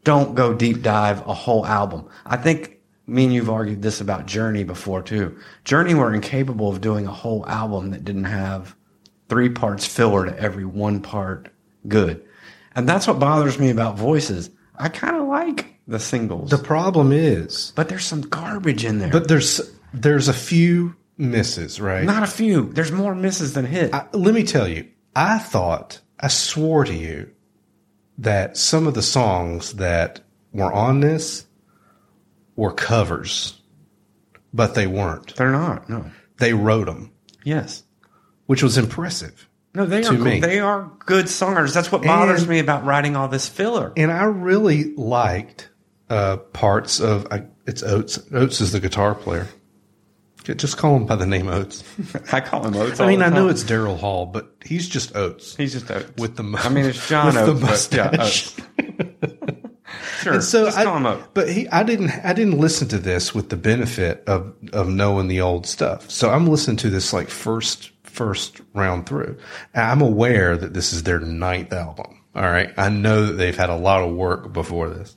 Don't go deep dive a whole album. I think me and you've argued this about Journey before too. Journey were incapable of doing a whole album that didn't have three parts filler to every one part good. And that's what bothers me about voices. I kind of like the singles, The problem is, but there's some garbage in there. but there's there's a few misses, right? not a few. There's more misses than hits. I, let me tell you, I thought, I swore to you that some of the songs that were on this were covers, but they weren't. They're not. No. They wrote them, Yes. Which was impressive. No, they are. me. They are good songers. That's what bothers And- me about writing all this filler. And I really liked uh, parts of I, it's Oates. Oates is the guitar player. Just call him by the name Oates. [laughs] I call him Oates. I mean, the I know it's Daryl Hall, but he's just Oates he's just Oates. with the. I mean, it's John with the Oates, but yeah, mustache. [laughs] sure. And so just I, call him Oates. but he, I didn't, I didn't listen to this with the benefit of of knowing the old stuff. So I'm listening to this like first first round through. I'm aware that this is their ninth album. All right, I know that they've had a lot of work before this,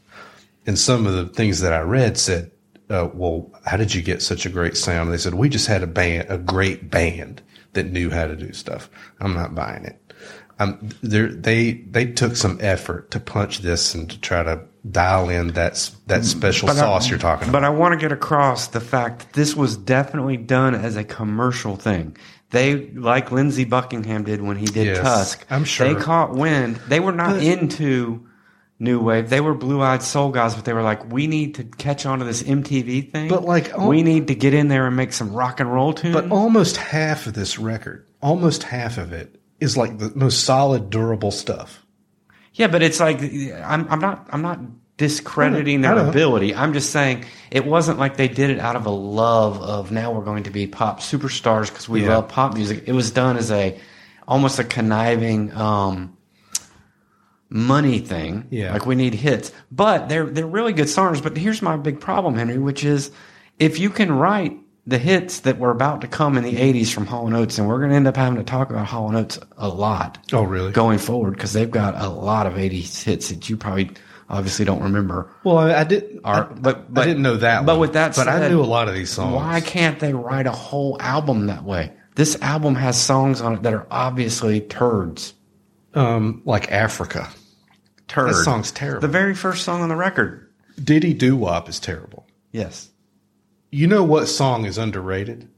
and some of the things that I read said, uh, "Well, how did you get such a great sound?" And they said, "We just had a band, a great band that knew how to do stuff." I'm not buying it. Um, they they took some effort to punch this and to try to dial in that that special But I- sauce you're talking But about. But I want to get across the fact that this was definitely done as a commercial thing. They, like Lindsey Buckingham did when he did Yes, Tusk, I'm sure. they caught wind. They were not But- into new wave. They were blue eyed soul guys, but they were like, we need to catch on to this MTV thing. But, like, oh- we need to get in there and make some rock and roll tunes. But almost half of this record, almost half of it, is like the most solid, durable stuff. Yeah, but it's like I'm I'm not I'm not discrediting their ability. I'm just saying it wasn't like they did it out of a love of now we're going to be pop superstars because we Yeah. love pop music. It was done as a almost a conniving um, money thing. Yeah. like we need hits, but they're they're really good songs. But here's my big problem, Henry, which is if you can write the hits that were about to come in the 80s from Hall & Oates, and we're going to end up having to talk about Hall & Oates a lot Oh, really? going forward because they've got a lot of 80s hits that you probably obviously don't remember. Well, I, I didn't. I, but, but I didn't know that. But one. with that but I said, knew a lot of these songs. Why can't they write a whole album that way? This album has songs on it that are obviously turds. Um, like Africa. Turd. That song's terrible. The very first song on the record. Diddy Doo Wop is terrible. Yes. You know what song is underrated?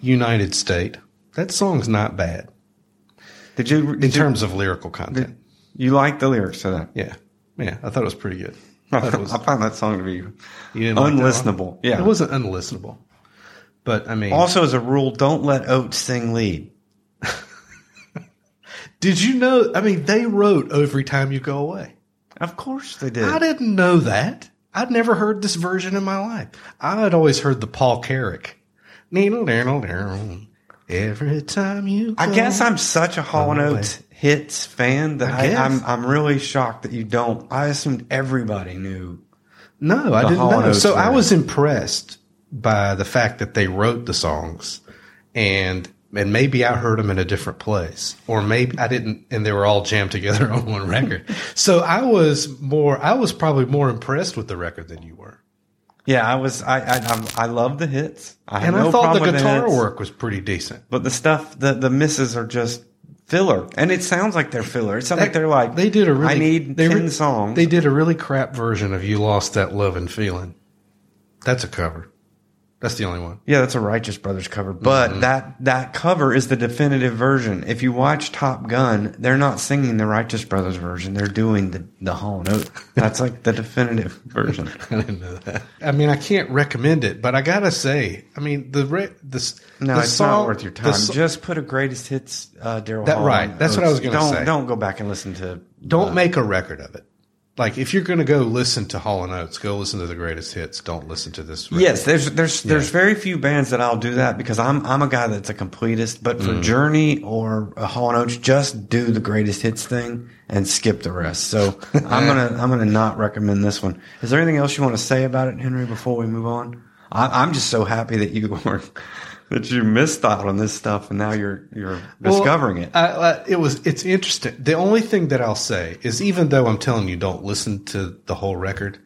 United State. That song's not bad Did you? in you, terms of lyrical content. you like the lyrics to that? yeah, yeah. I thought it was pretty good. I I, thought it found that song to be didn't like unlistenable. yeah. It wasn't unlistenable, but I mean, Also, as a rule, don't let Oates sing lead. [laughs] did you know? I mean, they wrote "Every Time You Go Away." Of course they did. I didn't know that. I'd never heard this version in my life. I had always heard the Paul Carrack. Every time you. go, I guess I'm such a Hall and Oates hits fan that I I, guess. I'm I'm really shocked that you don't. I assumed everybody knew. No, I didn't Hall know. So I was impressed by the fact that they wrote the songs, and and maybe I heard them in a different place, or maybe I didn't, and they were all jammed together [laughs] on one record. so I was more, I was probably more impressed with the record than you were, Yeah, I was. I I I'm, I love the hits. I and no I thought the guitar hits, work was pretty decent. but the stuff the the misses are just filler, and it sounds like they're filler. It sounds like they're like they did a really. I need they ten re- songs. They did a really crap version of "You Lost That Love and Feeling." That's a cover. That's the only one. Yeah, that's a Righteous Brothers cover, but Mm-hmm. that that cover is the definitive version. If you watch Top Gun, they're not singing the Righteous Brothers version; they're doing the the Hall and Oates. That's like the definitive [laughs] version. I didn't know that. I mean, I can't recommend it, but I gotta say, I mean, the re- the s- No, the it's song- not worth your the time. so- Just put a greatest hits uh, Daryl That- Hall. right. on That's what I was gonna don't, say. Don't go back and listen to. don't make a record of it. Like if you're going to go listen to Hall and Oates, go listen to the greatest hits. Don't listen to this. record. Yes, there's there's there's very few bands that I'll do that because I'm I'm a guy that's a completist. But for mm. Journey or a Hall and Oates, just do the greatest hits thing and skip the rest. So [laughs] I'm gonna I'm gonna not recommend this one. Is there anything else you want to say about it, Henry? Before we move on, I, I'm just so happy that you [laughs] were that you missed out on this stuff and now you're you're Well, discovering it. I, I, it was. It's interesting. The only thing that I'll say is, even though I'm telling you don't listen to the whole record,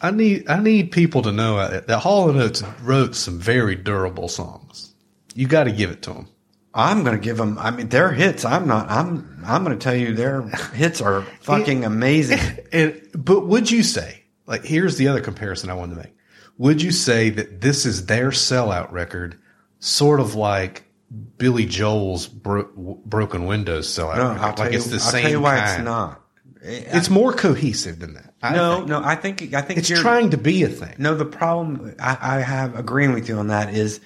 I need I need people to know uh, that Hall and Oates wrote some very durable songs. You got to give it to them. I'm gonna give them. I mean, their hits. I'm not. I'm. I'm gonna tell you, their hits are [laughs] fucking amazing. And but would you say like here's the other comparison I wanted to make. Would you say that this is their sellout record, sort of like Billy Joel's bro- Broken Windows sellout No, record? I'll tell like you. it's the I'll same tell you why kind. it's not. It's more cohesive than that. I no, think. no. I think. I think It's trying to be a thing. No, the problem I, I have agreeing with you on that is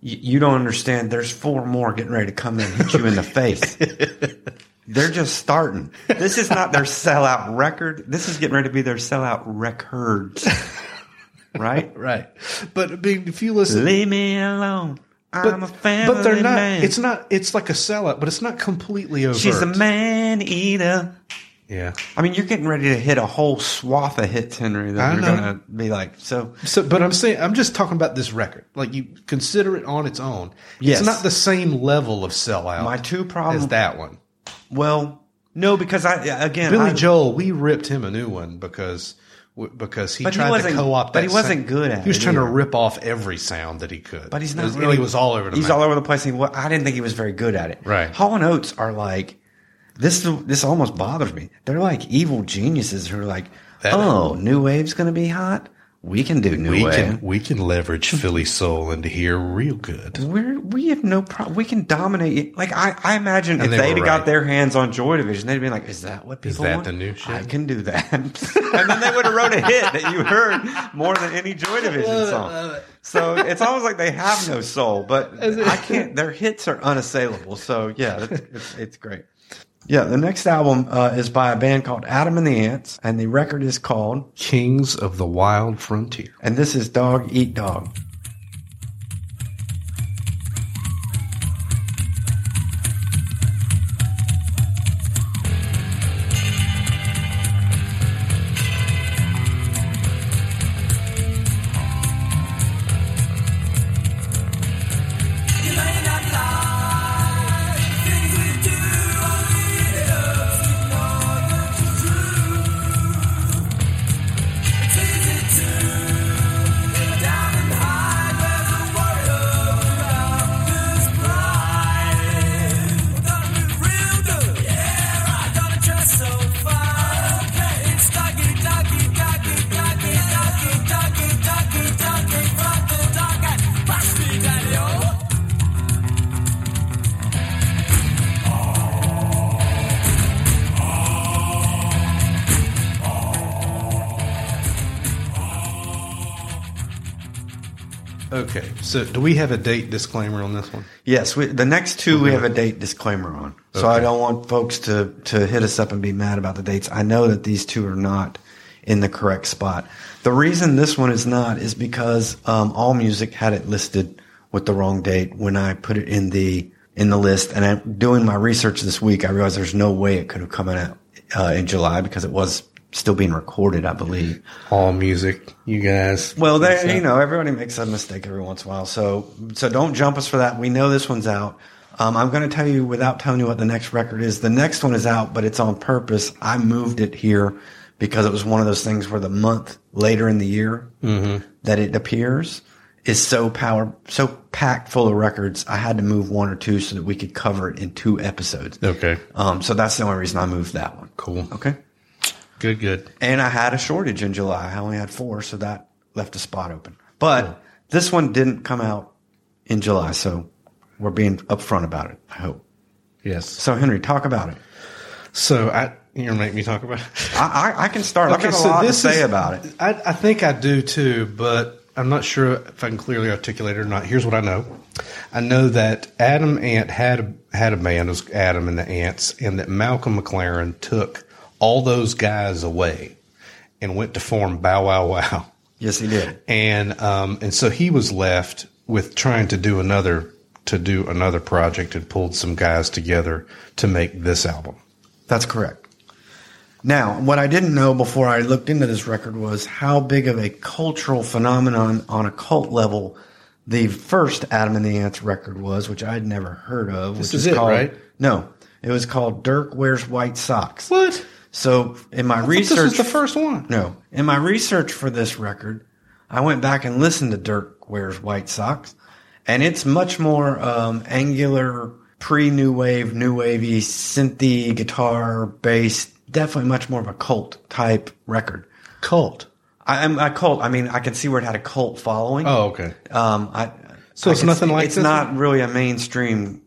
you, you don't understand. There's four more getting ready to come in and hit you in the face. [laughs] They're just starting. This is not their sellout record. This is getting ready to be their sellout records. Right? [laughs] Right. But I mean, if you listen, Leave me alone. but, I'm a family but they're not. man. It's not. It's like a sellout, but it's not completely overt. She's a man eater. Yeah. I mean, you're getting ready to hit a whole swath of hits, Henry. That I you're know. gonna be like, so So, but I'm saying I'm just talking about this record. Like you consider it on its own. Yes. It's not the same level of sellout. My two problem- is that one. well, no, because I again, Billy I, Joel, we ripped him a new one because because he But he tried to wasn't- co-opt. but he wasn't sound. good at it. He was it trying to rip off every sound that he could. But he's It not was- really. he was all over the He's map. all over the place. He, wa- I didn't think he was very good at it. Right. Hall and Oates are like this. This almost bothers me. They're like evil geniuses who are like, That- oh, new wave's going to be hot. We can do new we wave. can we can leverage Philly soul into here real good. We're, we have no problem. We can dominate it. Like I, I imagine if they they'd were have got their hands on Joy Division, they'd be like, "Is that what people Is that want? the new shit?" I can do that." [laughs] and then they would have wrote a hit that you heard more than any Joy Division uh, song. Uh, so it's almost like they have no soul, but [laughs] I can't. Their hits are unassailable. So yeah, it's, it's, it's great. Yeah, the next album uh, is by a band called Adam and the Ants, and the record is called, Kings of the Wild Frontier. and this is Dog Eat Dog. So do we have a date disclaimer on this one? Yes, we, the next 2 we have a date disclaimer on. So I don't want folks to to hit us up and be mad about the dates. I know that these two are not in the correct spot. The reason this one is not is because um, All Music had it listed with the wrong date when I put it in the in the list. And I'm doing my research this week. I realized there's no way it could have come out uh, in July because it was still being recorded, I believe. All music, you guys. Well, there, you know, everybody makes a mistake every once in a while. So, so don't jump us for that. We know this one's out. Um, I'm going to tell you without telling you what the next record is. The next one is out, but it's on purpose. I moved it here because it was one of those things where the month later in the year that it appears is so power, so packed full of records. I had to move one or two so that we could cover it in two episodes. Okay, Um, so that's the only reason I moved that one. cool. Okay. Good, good. And I had a shortage in July. I only had four, so that left a spot open. But this one didn't come out in July, so we're being upfront about it, I hope. Yes. So, Henry, talk about it. So I, you're gonna make me talk about. It? I, I, I can start. I've got a lot to say is- about it. I, I think I do too, but I'm not sure if I can clearly articulate it or not. Here's what I know: I know that Adam Ant had a, had a band, it was Adam and the Ants, and that Malcolm McLaren took all those guys away and went to form Bow Wow Wow. Yes, he did. And um, and so he was left with trying to do another to do another project and pulled some guys together to make this album. That's correct. Now, what I didn't know before I looked into this record was how big of a cultural phenomenon on a cult level the first Adam and the Ants record was, which I'd never heard of. This which is it, called, right? No, it was called Dirk Wears White Socks. What? So in my This research, was the first one. no, in my research for this record, I went back and listened to Dirk Wears White Socks, and it's much more um, angular, pre-new wave, new wavy, synthy guitar based. Definitely much more of a cult type record. Cult. I, I'm a cult. I mean, I can see where it had a cult following. Oh, okay. Um, I, So I it's nothing see- like It's this not really a mainstream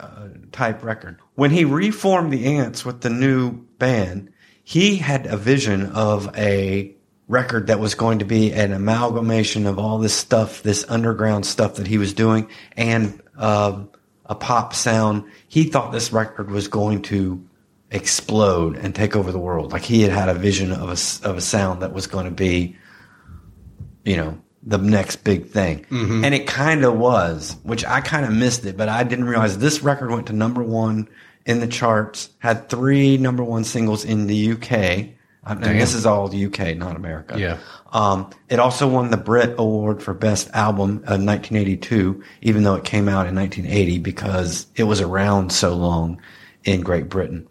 uh, type record. When he reformed the Ants with the new band, he had a vision of a record that was going to be an amalgamation of all this stuff, this underground stuff that he was doing, and uh, a pop sound. He thought this record was going to explode and take over the world. Like he had had a vision of a of a sound that was going to be you know, the next big thing. Mm-hmm. And it kind of was, which I kind of missed it, but I didn't realize this record went to number one in the charts, had three number one singles in the UK. And this is all the UK, not America. Yeah. Um, it also won the Brit Award for Best Album in 1982, even though it came out in 1980 because it was around so long in Great Britain.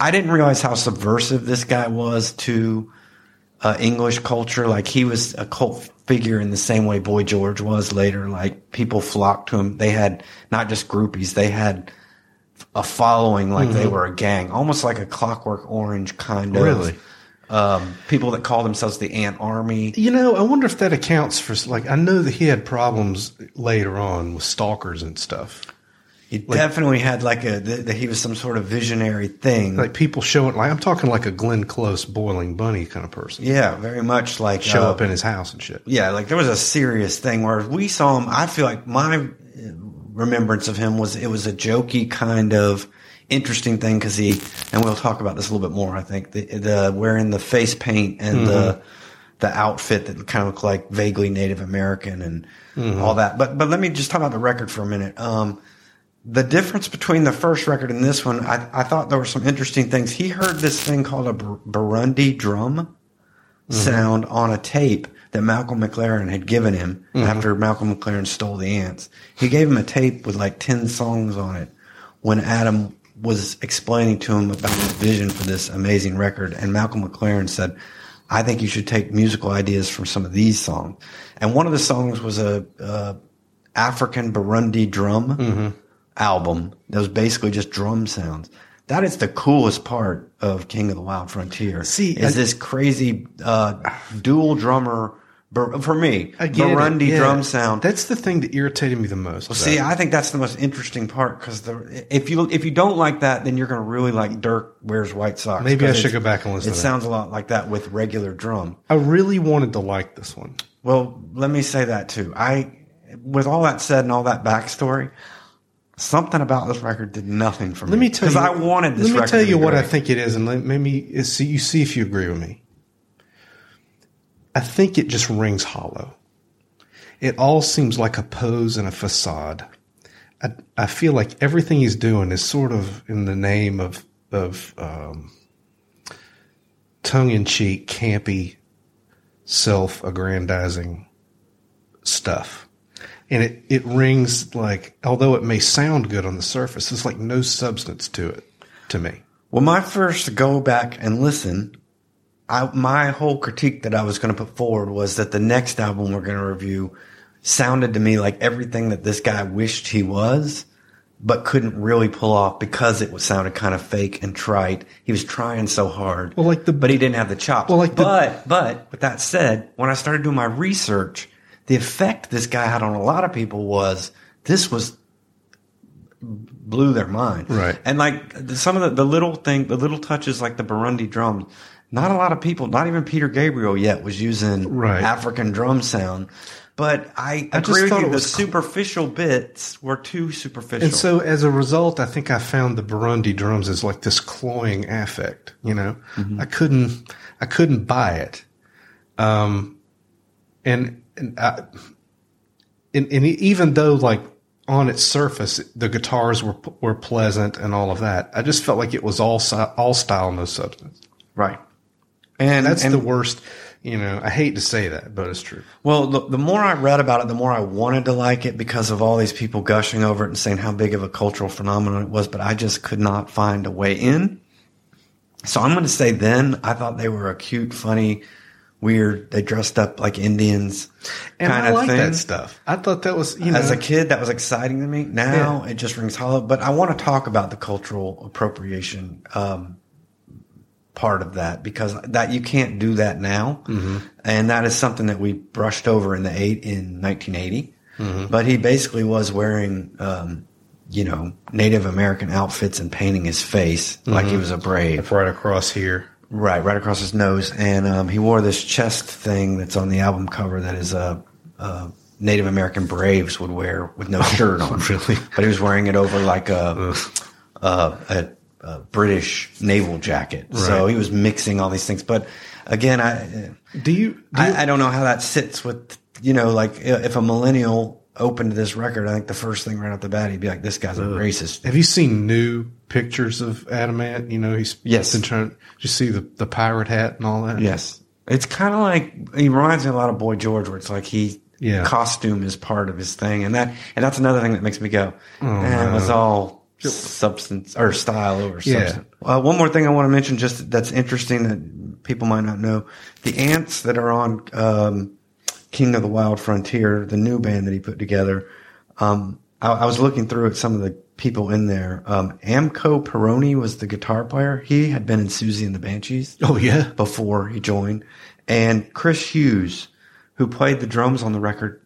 I didn't realize how subversive this guy was to uh, English culture. Like he was a cult figure in the same way Boy George was later. Like people flocked to him. They had not just groupies, they had a following like they were a gang, almost like a Clockwork Orange kind of. Really? Um, people that call themselves the Ant Army. You know, I wonder if that accounts for like I know that he had problems later on with stalkers and stuff. He definitely had like a that he was some sort of visionary thing. Like people showing like I'm talking like a Glenn Close boiling bunny kind of person. yeah, very much like Show uh, up in his house and shit. Yeah, like there was a serious thing where we saw him. I feel like my remembrance of him was it was a jokey kind of interesting thing because he and we'll talk about this a little bit more. I think the the wearing the face paint and the mm-hmm. the outfit that kind of looked like vaguely Native American and mm-hmm. all that. But but let me just talk about the record for a minute. Um, the difference between the first record and this one, I, I thought there were some interesting things. He heard this thing called a Bur- Burundi drum mm-hmm. sound on a tape that Malcolm McLaren had given him after Malcolm McLaren stole the ants. He gave him a tape with like 10 songs on it when Adam was explaining to him about his vision for this amazing record. And Malcolm McLaren said, I think you should take musical ideas from some of these songs. And one of the songs was a, uh African Burundi drum album that was basically just drum sounds. That is the coolest part of King of the Wild Frontier. See, is I- this crazy uh, dual drummer Bur- for me it, Burundi drum sound. That's the thing that irritated me the most. about See. I think that's the most interesting part because if you if you don't like that, then you're going to really like Dirk wears white socks. Maybe I should go back and listen It sounds a lot like that with regular drum. I really wanted to like this one. Well, let me say that too. I, with all that said and all that backstory, something about this record did nothing for me. Let me tell you. because I wanted this. Let me tell you what I think it is, and let, maybe see you see if you agree with me. I think it just rings hollow. It all seems like a pose and a facade. I, I feel like everything he's doing is sort of in the name of of um, tongue in cheek, campy, self aggrandizing stuff. And it, it rings like, although it may sound good on the surface, there's like no substance to it to me. Well, my first go back and listen, I, my whole critique that I was going to put forward was that the next album we're going to review sounded to me like everything that this guy wished he was, but couldn't really pull off because it was sounded kind of fake and trite. He was trying so hard. Well, like the- but he didn't have the chops. Well, like the- but, but with that said, when I started doing my research, the effect this guy had on a lot of people was this was blew their mind. Right. And like some of the, the little thing, the little touches like the Burundi drums, not a lot of people, not even Peter Gabriel yet, was using Right. African drum sound. But I, I just agree with you. The superficial bits were too superficial. And so as a result, I think I found the Burundi drums as like this cloying affect, you know, I couldn't, I couldn't buy it. Um, and, and I, and, and even though like on its surface, the guitars were, were pleasant and all of that, I just felt like it was all, all style, no substance. right. And That's and, the worst, you know, I hate to say that, but it's true. Well, the, the more I read about it, the more I wanted to like it because of all these people gushing over it and saying how big of a cultural phenomenon it was, but I just could not find a way in. So I'm going to say then I thought they were a cute, funny, weird. They dressed up like Indians And kind I of like thing. that stuff. I thought that was, you know, As a kid, that was exciting to me. Now it just rings hollow. But I want to talk about the cultural appropriation um, part of that because that you can't do that now, and that is something that we brushed over in the eight in 1980. But he basically was wearing, um, you know, Native American outfits and painting his face like he was a brave. right across here. Right, right across his nose, and um, he wore this chest thing that's on the album cover that is uh, uh, Native American braves would wear with no shirt on. [laughs] really? But he was wearing it over like a a, a, a British naval jacket. So he was mixing all these things. But again, I Do you, do you I, I don't know how that sits with you know like if a millennial opened this record, I think the first thing right off the bat he'd be like, "This guy's a racist." Have you seen new pictures of Adam Ant? You know, he's Yes. been trying. Did you see the the pirate hat and all that? Yes. It's kind of like he reminds me a lot of Boy George, where it's like he Yeah. costume is part of his thing, and that and that's another thing that makes me go, eh, it was all substance or style over Yeah. substance. Uh, one more thing I want to mention, just that's interesting that people might not know: the ants that are on um, King of the Wild Frontier, the new band that he put together. Um, I, I was looking through at some of the people in there. Um, Marco Pirroni was the guitar player. He had been in Siouxsie and the Banshees Oh yeah. before he joined. And Chris Hughes, who played the drums on the record,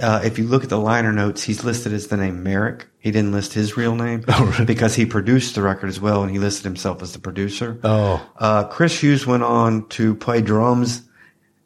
uh, if you look at the liner notes, he's listed as the name Merrick. He didn't list his real name [laughs] Oh, really? because he produced the record as well, and he listed himself as the producer. Oh. Uh, Chris Hughes went on to play drums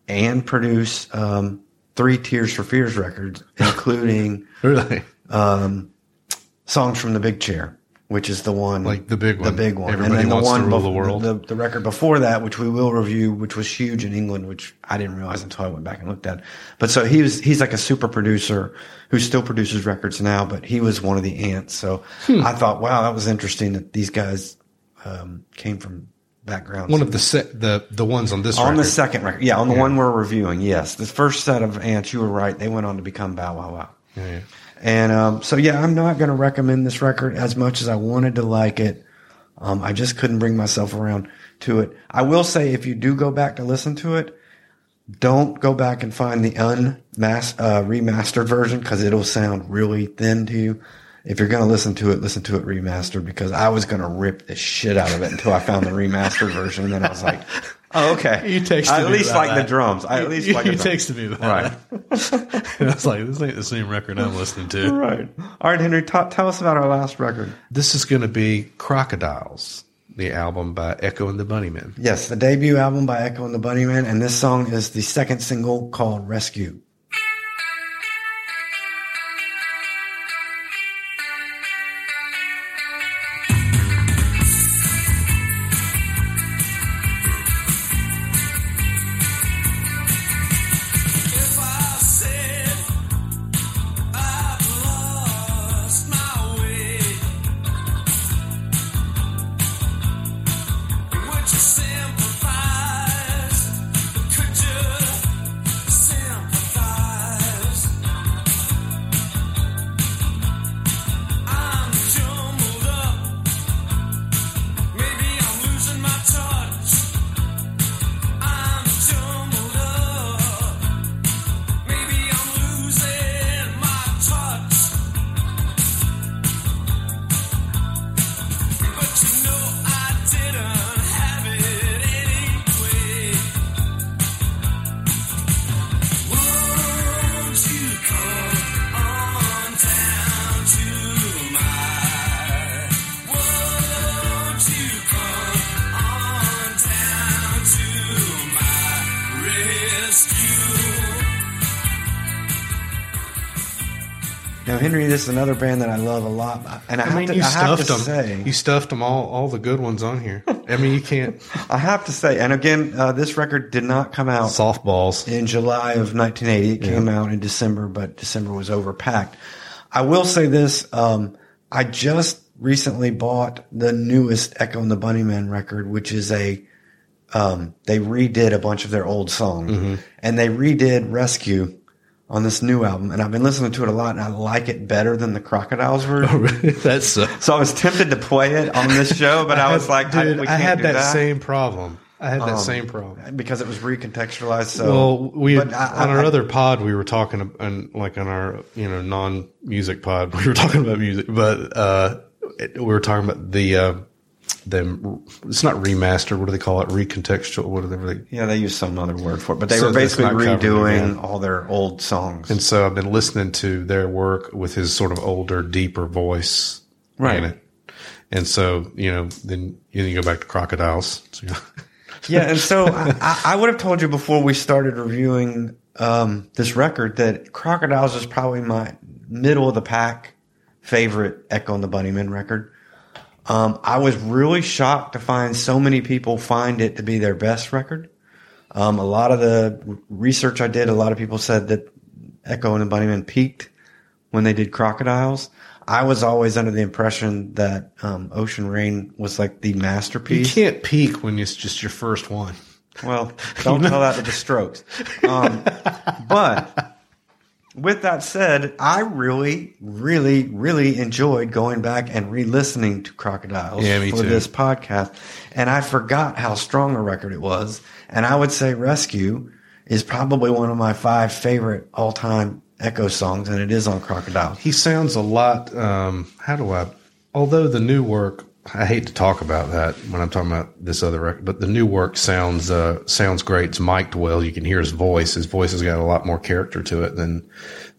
and produce um, three Tears for Fears records, [laughs] including Really? songs from the Big Chair, which is the one Like the big one, the big one, Everybody and then the to one Rule the World. The, the record before that, which we will review, which was huge in England, which I didn't realize until I went back and looked at. But so he was he's like a super producer who still produces records now, but he was one of the ants. So Hmm. I thought, wow, that was interesting that these guys um, came from backgrounds. One of the se- the the ones on this on record. the second record, yeah, on the one we're reviewing, yes, the first set of ants, you were right, they went on to become Bow Wow Wow. Yeah, yeah. And um, so, yeah, I'm not going to recommend this record as much as I wanted to like it. Um, I just couldn't bring myself around to it. I will say, if you do go back to listen to it, don't go back and find the unmas- uh, remastered version because it'll sound really thin to you. If you're going to listen to it, listen to it remastered because I was going to rip the shit out of it until I found the remastered version. And then I was like, oh, okay. [laughs] You texted I at me least about like the drums. I at least you, like you texted me that. [laughs] Right. I was like, this ain't the same record I'm listening to. Right. All right, Henry, ta tell us about our last record. This is going to be Crocodiles, the album by Echo and the Bunnymen. Yes, the debut album by Echo and the Bunnymen, and this song is the second single called Rescue. Now, Henry, this is another band that I love a lot, and I, I have mean, to, you I have stuffed to them. say, You stuffed them all, all the good ones on here. I mean, you can't [laughs] I have to say, and again, uh, this record did not come out softballs. in July of 1980. It came out in December, but December was overpacked. I will say this: um, I just recently bought the newest Echo and the Bunnymen record, which is a um, they redid a bunch of their old songs, and they redid "Rescue" on this new album. And I've been listening to it a lot, and I like it better than the Crocodiles [laughs] version. Oh, really? That's uh, So I was tempted to play it on this show, but [laughs] I, was like, dude, I, we I had do that, that same problem. I had that Um, same problem. because it was recontextualized. So Well, we had, I- on I- our I- other pod we were talking and like on our you know non music pod [laughs] we were talking about music, but uh, we were talking about the uh, them. It's not remastered. What do they call it? Recontextual. What do they? Really? Yeah, they use some other word for it, but they So were basically redoing all their old songs. And so I've been listening to their work with his sort of older, deeper voice Right. in it. And so you know, then you, go back to crocodiles. So, you know, yeah, and so I, I- I would have told you before we started reviewing um, this record that Crocodiles is probably my middle of the pack favorite Echo and the Bunnymen record. Um, I was really shocked to find so many people find it to be their best record. Um, a lot of the research I did, a lot of people said that Echo and the Bunnymen peaked when they did Crocodiles. I was always under the impression that um, Ocean Rain was like the masterpiece. you can't peak when it's just your first one. Well, [laughs] don't tell that to the Strokes. Um, but with that said, I really, really, really enjoyed going back and re-listening to Crocodiles Yeah, for too. this podcast, and I forgot how strong a record it was. And I would say Rescue is probably one of my five favorite all-time Echo songs, and it is on Crocodiles. He sounds a lot. Um, how do I? Although the new work, I hate to talk about that when I'm talking about this other record, but the new work sounds uh, sounds great. It's mic'd well. You can hear his voice. His voice has got a lot more character to it than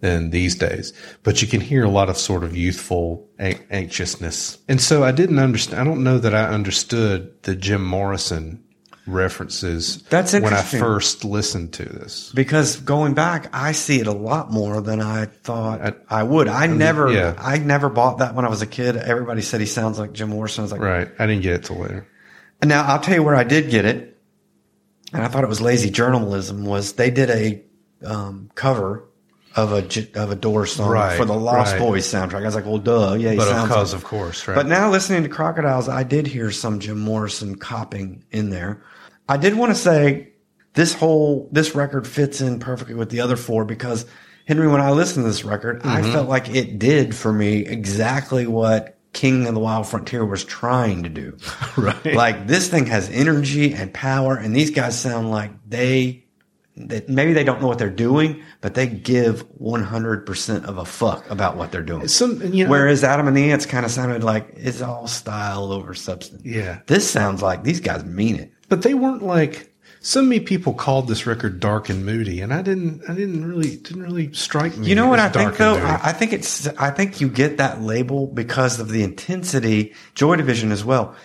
than these days. But you can hear a lot of sort of youthful an- anxiousness. And so I didn't understand. I don't know that I understood the Jim Morrison references. That's when I first listened to this. Because going back, I see it a lot more than I thought I- I, would. I never, yeah. I never bought that when I was a kid. Everybody said he sounds like Jim Morrison. I was like, Right. I didn't get it till later. And now I'll tell you where I did get it, and I thought it was lazy journalism. Was they did a um, cover of a of a Doors song Right, for the Lost right. Boys soundtrack? I was like, well, duh, yeah, he But sounds. because, like- of course, right. But now listening to Crocodiles, I did hear some Jim Morrison copping in there. I did want to say this whole this record fits in perfectly with the other four because Henry, when I listened to this record, I Mm-hmm. felt like it did for me exactly what King of the Wild Frontier was trying to do. [laughs] Right. Like this thing has energy and power, and these guys sound like they that maybe they don't know what they're doing, but they give one hundred percent of a fuck about what they're doing. Some, you know, Whereas Adam and the Ants kind of sounded like it's all style over substance. Yeah. This sounds like these guys mean it. But they weren't like so many people called this record dark and moody, and I didn't. I didn't really didn't really strike me. You know what I think though? I, I think it's I think you get that label because of the intensity. Joy Division as well.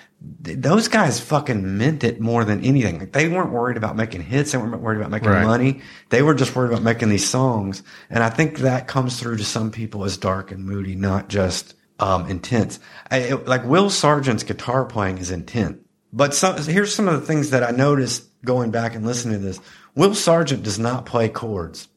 Those guys fucking meant it more than anything. Like they weren't worried about making hits. They weren't worried about making Right. money. They were just worried about making these songs. And I think that comes through to some people as dark and moody, not just um, intense. I, it- like Will Sergeant's guitar playing is intense. But some, here's some of the things that I noticed going back and listening to this. Will Sergeant does not play chords.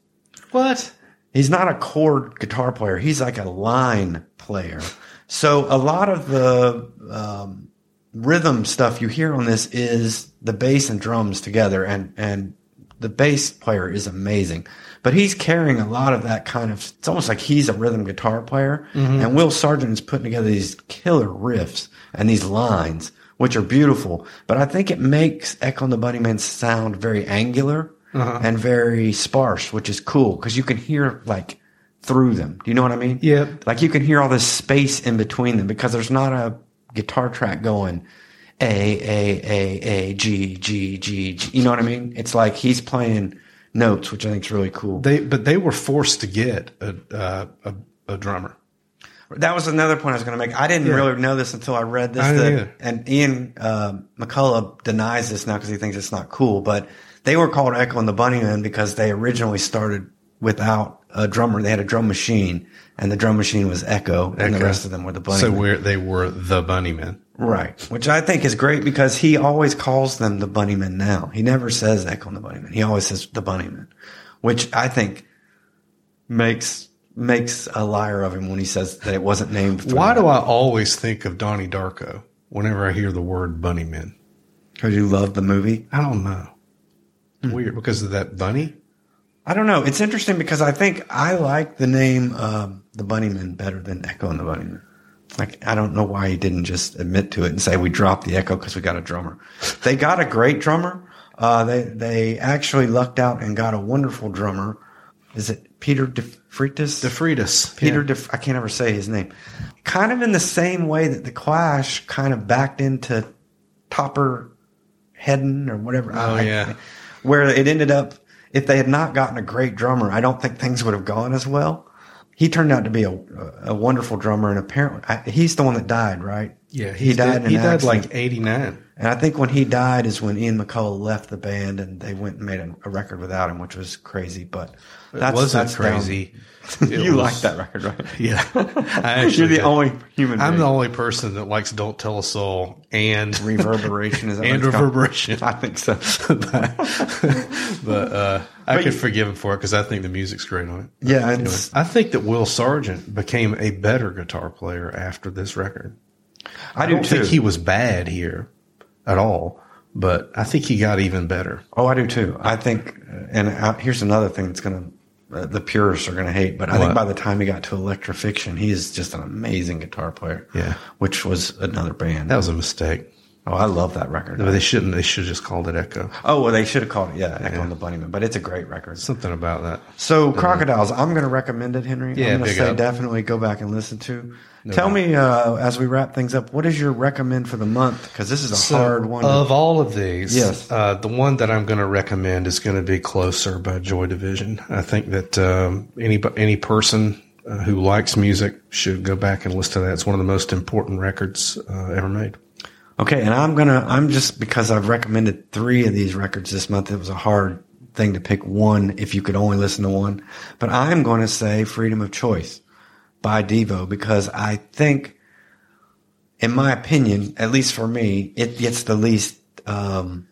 what? He's not a chord guitar player. He's like a line player. So a lot of the um, rhythm stuff you hear on this is the bass and drums together, and and the bass player is amazing. But he's carrying a lot of that kind of. It's almost like he's a rhythm guitar player, and Will Sergeant is putting together these killer riffs and these lines, which are beautiful. But I think it makes Echo and the Bunnymen sound very angular and very sparse, which is cool because you can hear like through them. Do you know what I mean? Yeah. Like you can hear all this space in between them because there's not a guitar track going A A A A G G G G. You know what I mean? It's like he's playing notes, which I think is really cool. They but they were forced to get a uh, a, a drummer. That was another point I was going to make. I didn't Yeah. really know this until I read this. I that- and Ian uh, McCulloch denies this now because he thinks it's not cool. But they were called Echo and the Bunnymen because they originally started without a drummer. They had a drum machine, and the drum machine was Echo, and the rest of them were the Bunny. So we're, they were the Bunnymen. Right. Which I think is great because he always calls them the Bunnymen now. He never says Echo and the Bunnymen. He always says the Bunnymen, which I think makes makes a liar of him when he says that it wasn't named. for Why do I always think of Donnie Darko whenever I hear the word Bunnymen? Because you love the movie. I don't know. Weird because of that bunny. I don't know. It's interesting because I think I like the name um, the Bunnymen better than Echo and the Bunnymen. Like I don't know why he didn't just admit to it and say we dropped the Echo because we got a drummer. They got a great drummer. Uh, they they actually lucked out and got a wonderful drummer. Is it Peter DeFritis? DeFritis. Peter, Yeah. De, I can't ever say his name. Kind of in the same way that the Clash kind of backed into Topper Headon or whatever. Oh, I- yeah. where it ended up. If they had not gotten a great drummer, I don't think things would have gone as well. He turned out to be a, a wonderful drummer, and apparently I, he's the one that died, right? Yeah, he died. in He died accident. like eighty nine. and I think when he died is when Ian McCulloch left the band, and they went and made a, a record without him, which was crazy. But It that's wasn't crazy. [laughs] You was- like that record, right? [laughs] Yeah, [laughs] You're the did. only human. I'm being. the only person that likes "Don't Tell a Soul" and reverberation is that and called? reverberation. I think so. but uh, I But could you- forgive him for it because I think the music's great on it. Yeah, Anyway, I think that Will Sergeant became a better guitar player after this record. I I do don't too. think he was bad here at all, but I think he got even better. oh, I do too. I think, and uh, here's another thing that's gonna uh, the purists are gonna hate, but I think by the time he got to Electrafixion, he is just an amazing guitar player. Yeah. which was another band. That was a mistake. Oh, I love that record. But they shouldn't. They should have just called it Echo. Oh well, they should have called it yeah, Echo and the Bunnymen, but it's a great record. Something about that. So Crocodiles, I'm going to recommend it, Henry. Yeah, I'm going to say up. definitely go back and listen to. Tell me uh, as we wrap things up, what is your recommend for the month? Because this is a So, hard one. Of all of these, Yes. uh, the one that I'm going to recommend is going to be "Closer" by Joy Division. I think that um, any any person uh, who likes music should go back and listen to that. It's one of the most important records uh, ever made. Okay, and I'm gonna I'm just because I've recommended three of these records this month, it was a hard thing to pick one if you could only listen to one. But I'm gonna say Freedom of Choice by Devo because I think in my opinion, at least for me, it gets the least um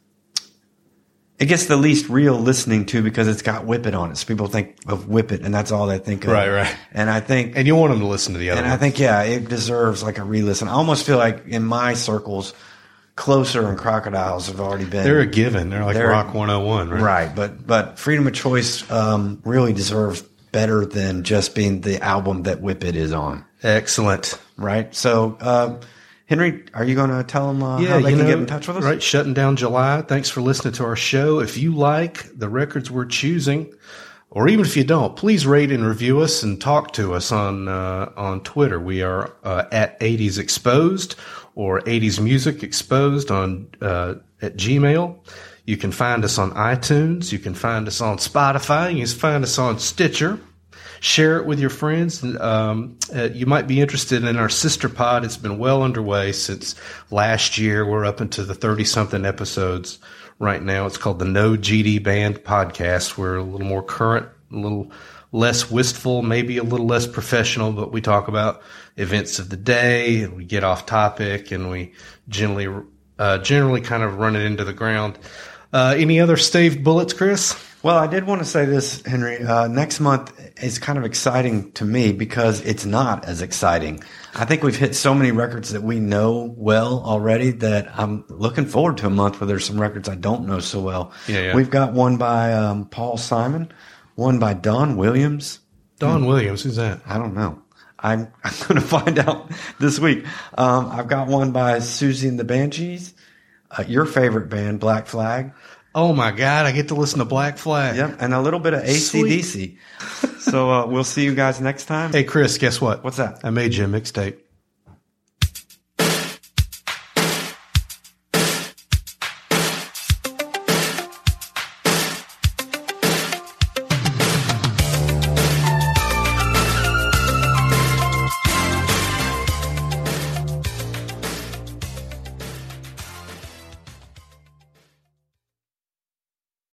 it gets the least real listening to because it's got Whip It on it. So people think of Whip It, and that's all they think of. Right, right. And I think And you want them to listen to the other and I think, yeah, it deserves like a re-listen. I almost feel like in my circles, Closer and Crocodiles have already been they're a given. They're like They're- Rock 101, right? right, but but Freedom of Choice um, really deserves better than just being the album that Whip It is on. Excellent. Right. So, uh, Henry, are you going to tell them uh, how they can know, get in touch with us? Right, shutting down July. Thanks for listening to our show. If you like the records we're choosing, or even if you don't, please rate and review us and talk to us on uh, on Twitter. We are uh, at 80s Exposed or 80s Music Exposed on uh, at Gmail. You can find us on iTunes. You can find us on Spotify. You can find us on Stitcher share it with your friends. Um, uh, you might be interested in our sister pod. It's been well underway since last year. We're up into the 30 something episodes right now. It's called the No GD Band podcast. We're a little more current, a little less wistful, maybe a little less professional, but we talk about events of the day we get off topic and we generally, uh, generally kind of run it into the ground. Uh, any other staved bullets, Chris? Well, I did want to say this, Henry. Uh, next month is kind of exciting to me because it's not as exciting. I think we've hit so many records that we know well already that I'm looking forward to a month where there's some records I don't know so well. Yeah, yeah. We've got one by um, Paul Simon, one by Don Williams. Don Williams, who's that? I don't know. I'm, [laughs] I'm going to find out this week. Um, I've got one by Siouxsie and the Banshees, uh, your favorite band, Black Flag. Oh my God, I get to listen to Black Flag. Yep, and a little bit of ACDC. so uh, we'll see you guys next time. Hey, Chris, guess what? What's that? I made you a mixtape.